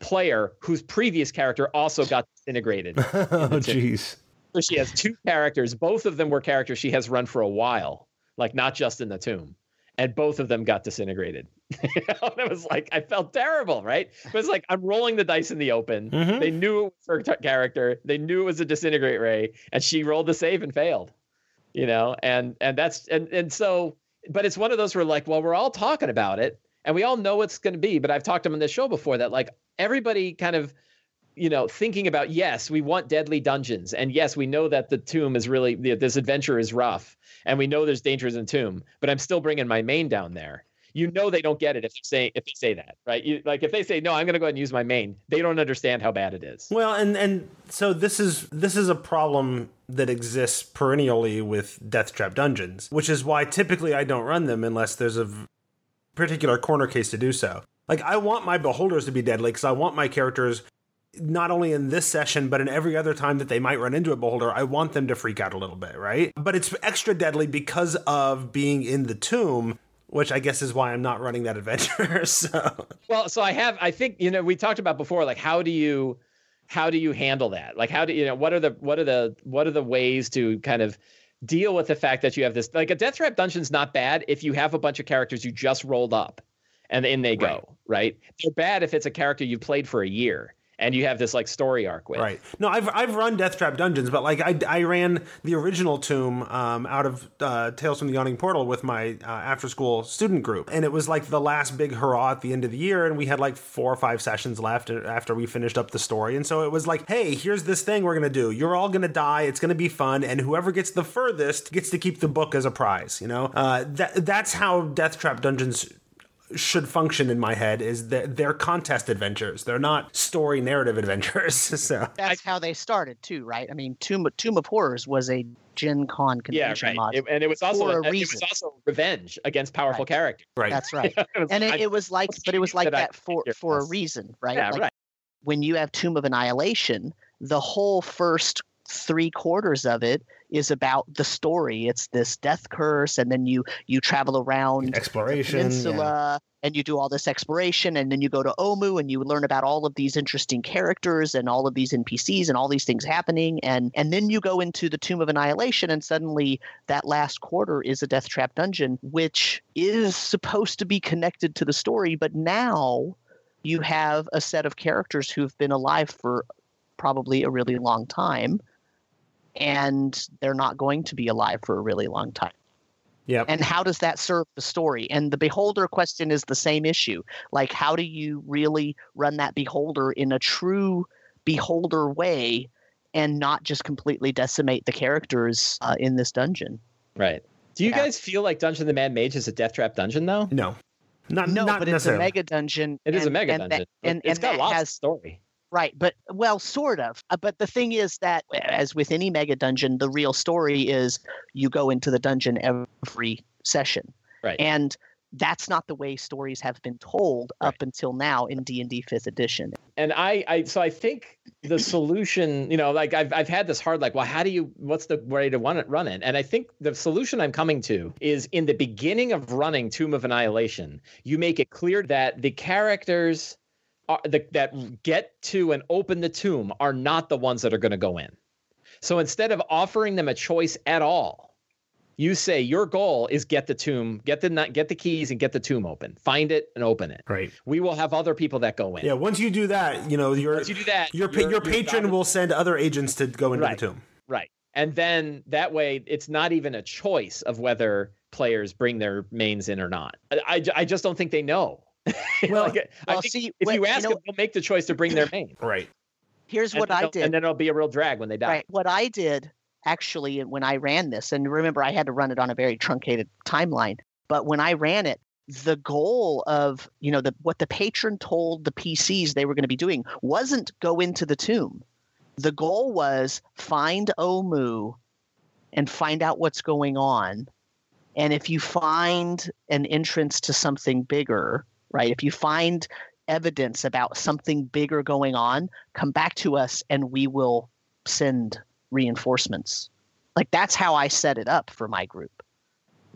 C: player whose previous character also got disintegrated.
A: oh, jeez.
C: So she has two characters. Both of them were characters she has run for a while, like not just in the tomb. And both of them got disintegrated. You know, and it was like I felt terrible, right? It was like I'm rolling the dice in the open.
A: Mhm.
C: They knew it was her t- character. They knew it was a disintegrate ray, and she rolled the save and failed. You know, and and that's and and so, but it's one of those where like, well, we're all talking about it, and we all know it's going to be. But I've talked to them on this show before that like everybody kind of you know, thinking about yes, we want deadly dungeons, and yes, we know that the tomb is really this adventure is rough, and we know there's dangers in tomb, but I'm still bringing my main down there. You know they don't get it if they say if they say that, right? You, like if they say no, I'm going to go ahead and use my main. They don't understand how bad it is.
A: Well, and and so this is this is a problem that exists perennially with Death Trap dungeons, which is why typically I don't run them unless there's a particular corner case to do so. Like I want my beholders to be deadly because I want my characters not only in this session but in every other time that they might run into a beholder, I want them to freak out a little bit, right? But it's extra deadly because of being in the tomb, which I guess is why I'm not running that adventure. so
C: Well, so I have. I think you know we talked about before. Like, how do you, how do you handle that? Like, how do you know what are the what are the what are the ways to kind of deal with the fact that you have this like a death trap dungeon's not bad if you have a bunch of characters you just rolled up, and in they go. Right? They're bad if it's a character you played for a year and you have this like story arc with.
A: Right. No, I've I've run Death Trap Dungeons, but like I, I ran the original Tomb um, out of uh, Tales from the Yawning Portal with my uh, after school student group, and it was like the last big hurrah at the end of the year, and we had like four or five sessions left after we finished up the story, and so it was like, hey, here's this thing we're gonna do. You're all gonna die. It's gonna be fun, and whoever gets the furthest gets to keep the book as a prize. You know, uh, that that's how Death Trap Dungeons should function in my head is that they're contest adventures. They're not story narrative adventures. so
B: That's how they started too, right? I mean, Tomb Tomb of Horrors was a Gen Con
C: Yeah,
B: convention
C: right.
B: mod.
C: It- and it was also
B: for a
C: it was
B: reason.
C: also revenge against powerful
B: Right.
C: characters.
A: right.
B: That's right.
C: It was-
B: and it,
C: I-
B: it was like, but it was like
C: that I
B: that for
C: figure
B: for a reason, right?
C: yeah,
B: Like
C: right.
B: when you have Tomb of Annihilation, the whole first three quarters of it is about the story. It's this death curse, and then you you travel around the
A: Exploration. yeah.
B: peninsula and you do all this exploration and then you go to omu and you learn about all of these interesting characters and all of these npcs and all these things happening and and then you go into the tomb of annihilation and suddenly that last quarter is a death trap dungeon which is supposed to be connected to the story but now you have a set of characters who've been alive for probably a really long time and they're not going to be alive for a really long time
A: Yeah.
B: and how does that serve the story and the beholder question is the same issue like how do you really run that beholder in a true beholder way and not just completely decimate the characters uh, in this dungeon
C: Right. Do you
B: Yeah.
C: guys feel like Dungeon of the Mad Mage is a death trap dungeon though?
A: no. Not,
B: no
A: not
B: but it's a
A: necessarily.
B: mega dungeon
C: It is a mega
B: and
C: dungeon. but
B: and,
C: it's
B: and
C: got lots
B: has
C: of story.
B: Right, but well, sort of. Uh, But the thing is that, as with any mega dungeon, the real story is you go into the dungeon every session,
C: Right.
B: and that's not the way stories have been told up until now in D and D Fifth Edition.
C: and I, I so I think the solution, you know, like I've I've had this hard, like, well, how do you what's the way to run it run it? And I think the solution I'm coming to is in the beginning of running Tomb of Annihilation, you make it clear that the characters are the, that get to and open the tomb are not the ones that are going to go in. So instead of offering them a choice at all, you say your goal is get the tomb, get the get the keys and get the tomb open. Find it and open it.
A: Right.
C: We will have other people that go in.
A: Yeah. Once you do that, you know your
C: Once you do that,
A: your pa-
C: you're-
A: your patron will send other agents to go into
C: Right.
A: the tomb.
C: Right. And then that way, it's not even a choice of whether players bring their mains in or not. I, I, I just don't think they know.
A: Well-
C: Like, I think
B: see,
C: if
B: when-
C: you
B: you
C: ask
B: know-
C: them, they'll make the choice to bring their main.
A: Right.
B: Here's
C: And
B: what I did.
C: And then it'll be a real drag when they die.
B: Right. What I did actually when I ran this, and remember I had to run it on a very truncated timeline, but when I ran it, the goal of you know the what the patron told the PCs they were going to be doing wasn't go into the tomb. The goal was find Omu and find out what's going on. And if you find an entrance to something bigger, right? If you find evidence about something bigger going on, come back to us and we will send reinforcements. Like that's how I set it up for my group.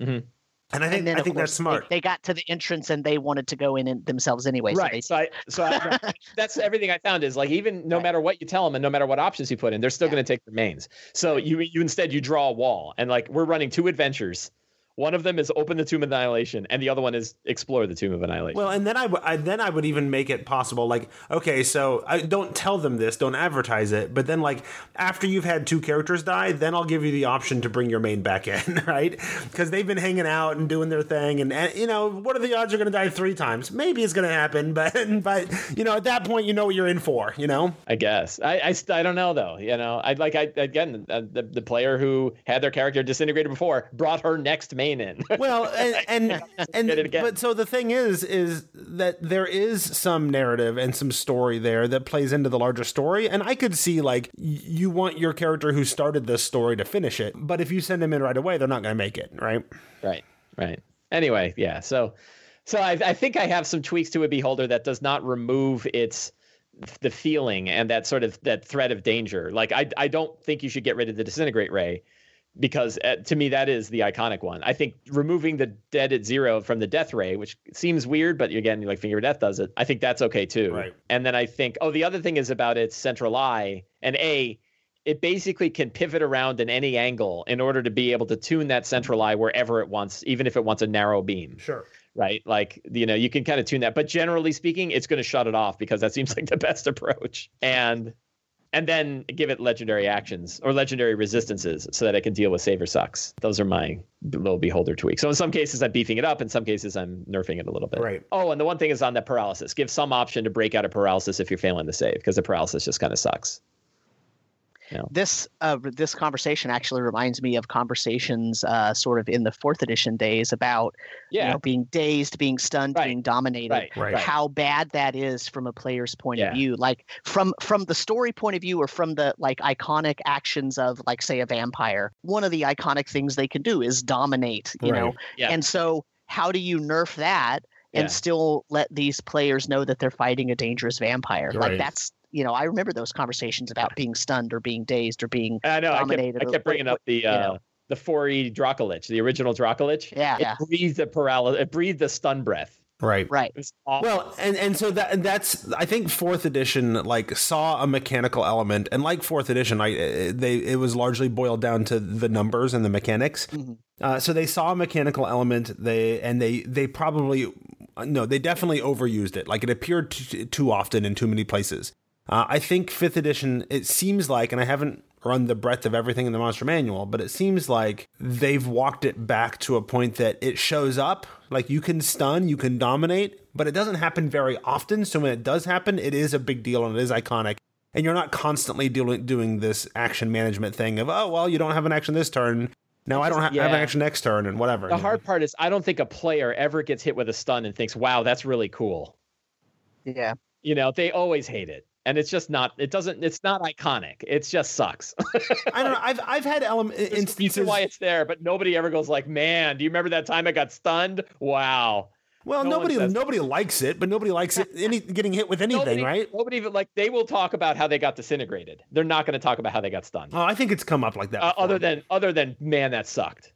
B: Mm-hmm.
A: And I think
B: and then
A: I think
B: course,
A: that's smart.
B: They, they got to the entrance and they wanted to go in and themselves anyway.
C: right.
B: So
C: So I, so I, that's everything I found is like even no
B: Right.
C: matter what you tell them and no matter what options you put in, they're still
B: Yeah.
C: going to take the mains. So you you instead you draw a wall and like we're running two adventures. One of them is open the Tomb of Annihilation, and the other one is explore the Tomb of Annihilation.
A: Well, and then I, w- I then I would even make it possible. Like, okay, so I don't tell them this, don't advertise it, but then like after you've had two characters die, then I'll give you the option to bring your main back in, right? Because they've been hanging out and doing their thing, and, and you know what are the odds you're going to die three times? Maybe it's going to happen, but but you know at that point you know what you're in for, you know.
C: I guess I, I, st- I don't know though. You know, I like I again uh, the the player who had their character disintegrated before brought her next main in.
A: Well, and and, and
C: Get it again.
A: but so the thing is, is that there is some narrative and some story there that plays into the larger story, and I could see like you want your character who started this story to finish it, but if you send them in right away, they're not going to make it, right?
C: right, right. Anyway, yeah. So, so I, I think I have some tweaks to a beholder that does not remove its the feeling and that sort of that threat of danger. Like I I don't think you should get rid of the disintegrate ray because uh, to me that is the iconic one. I think removing the dead at zero from the death ray, which seems weird, but again, like Finger of Death does it. I think that's okay too.
A: Right.
C: And then I think, oh, the other thing is about its central eye and a. It basically can pivot around in any angle in order to be able to tune that central eye wherever it wants, even if it wants a narrow beam
A: Sure.
C: right? Like, you know, you can kind of tune that, but generally speaking, it's going to shut it off because that seems like the best approach. And and then give it legendary actions or legendary resistances so that it can deal with saver sucks. Those are my little beholder tweaks. So in some cases I'm beefing it up, in some cases I'm nerfing it a little bit.
A: Right.
C: Oh, and the one thing is on the paralysis. Give some option to break out of paralysis if you're failing the save because the paralysis just kind of sucks. Yeah.
B: This uh, this conversation actually reminds me of conversations uh, sort of in the fourth edition days about
C: Yeah.
B: you know being dazed, being stunned,
C: Right.
B: being dominated.
C: right.
A: Right.
B: How bad that is from a player's point
C: Yeah.
B: of view, like from from the story point of view, or from the like iconic actions of like say a vampire. One of the iconic things they can do is dominate, you know.
C: Yeah.
B: And so, how do you nerf that and
C: Yeah.
B: still let these players know that they're fighting a dangerous vampire?
A: Right.
B: Like that's you know, I remember those conversations about being stunned or being dazed or being
C: I know. I kept,
B: dominated
C: I
B: or
C: kept bringing
B: what-
C: up the uh,
B: know.
C: the 4E Dracolich, the original Dracolich.
B: yeah,
C: It
B: yeah,
C: breathed the paralysis. It breathed the stun breath.
A: Right.
B: right.
C: It was awful.
A: Well, and and so that that's I think fourth edition like saw a mechanical element, and like fourth edition, I uh, they it was largely boiled down to the numbers and the mechanics.
B: Mhm.
A: Uh, so they saw a mechanical element, they and they they probably no, they definitely overused it. Like it appeared t- too often in too many places. Uh, I think fifth edition, it seems like, and I haven't run the breadth of everything in the monster manual, but it seems like they've walked it back to a point that it shows up. Like you can stun, you can dominate, but it doesn't happen very often. So when it does happen, it is a big deal and it is iconic. And you're not constantly doing doing this action management thing of oh well, you don't have an action this turn. Now I don't ha- have an action next turn and whatever.
C: the
A: you know?
C: hard part is I don't think a player ever gets hit with a stun and thinks, "Wow, that's really cool."
B: Yeah,
C: You know, they always hate it, and it's just not. It doesn't. It's not iconic. It just sucks.
A: I don't know. I've I've had element instances.
C: why it's there, but nobody ever goes like, "Man, do you remember that time I got stunned?" Wow.
A: well,
C: no
A: nobody nobody likes it, but nobody likes it. Any getting hit with anything,
C: nobody,
A: right?
C: Nobody even like they will talk about how they got disintegrated. They're not going to talk about how they got stunned.
A: Oh, I think it's come up like that.
C: Uh, other than other than man, that sucked.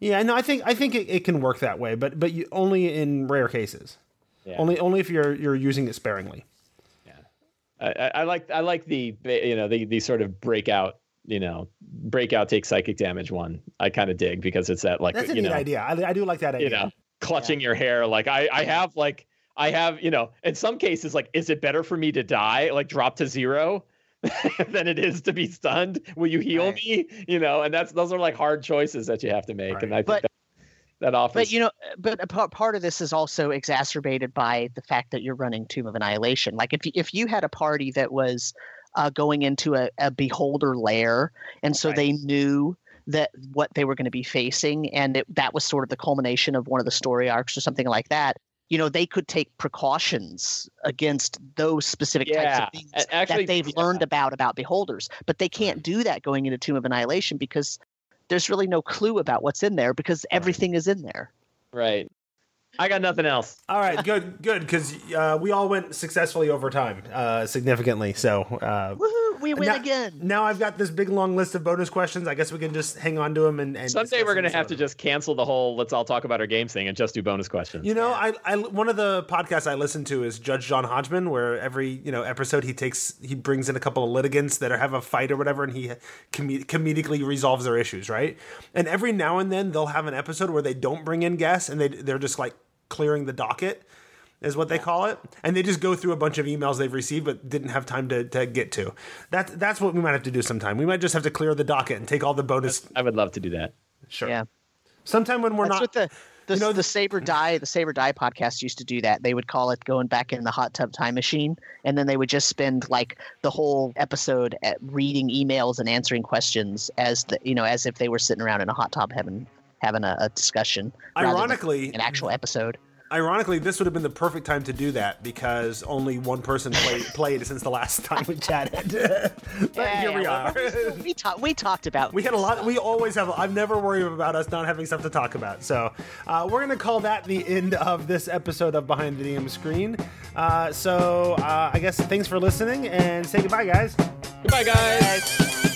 A: yeah, no, I think I think it, it can work that way, but but you, only in rare cases.
C: Yeah.
A: Only only if you're you're using it sparingly.
C: I, I, I like I like the you know the the sort of breakout you know breakout take psychic damage one. I kind of dig because it's that like
A: That's a
C: you
A: neat
C: know
A: idea. I, I do like that idea.
C: you know clutching your hair like I I have like I have you know in some cases like is it better for me to die like drop to zero than it is to be stunned? Will you heal
B: Right.
C: me? You know, and that's those are like hard choices that you have to make, and I think
B: But-
C: that, offers.
B: but you know, but a part of this is also exacerbated by the fact that you're running Tomb of Annihilation. Like if you, if you had a party that was uh, going into a, a beholder lair, and so
C: Right.
B: they knew that what they were going to be facing, and it, that was sort of the culmination of one of the story arcs or something like that. You know, they could take precautions against those specific types of things
C: actually,
B: that they've
C: yeah.
B: learned about about beholders, but they can't do that going into Tomb of Annihilation because there's really no clue about what's in there because everything is in there.
C: right. I got nothing else.
A: All right, good, good, because uh, we all went successfully over time, uh, significantly. So uh,
B: Woohoo! We win
A: now,
B: again.
A: Now I've got this big long list of bonus questions. I guess we can just hang on to them and. and
C: Someday we're gonna have to just cancel the whole "let's all talk about our games" thing and just do bonus questions.
A: You know, I, I one of the podcasts I listen to is Judge John Hodgman, where every you know episode he takes he brings in a couple of litigants that are, have a fight or whatever, and he com- comedically resolves their issues, right? And every now and then they'll have an episode where they don't bring in guests and they they're just like clearing the docket, is what they call it, and they just go through a bunch of emails they've received but didn't have time to, to get to. That's that's what we might have to do sometime. We might just have to clear the docket and take all the bonus.
C: I would love to do that.
A: Sure.
B: Yeah,
A: Sometime when we're
B: that's
A: not.
B: what the the,
A: you know,
B: the Save or Die the Save or Die podcast used to do that. They would call it going back in the hot tub time machine, and then they would just spend like the whole episode at reading emails and answering questions as the you know as if they were sitting around in a hot tub having having a, a discussion.
A: Ironically,
B: an actual episode.
A: Ironically, this would have been the perfect time to do that because only one person played, played since the last time we chatted. but
B: Yeah,
A: here we are.
B: well, we talked. We talked about.
A: We had a lot. We always have. I've never worried about us not having stuff to talk about. So uh, we're gonna call that the end of this episode of Behind the DM Screen. Uh, so uh, I guess thanks for listening and say goodbye, guys.
C: Goodbye, guys.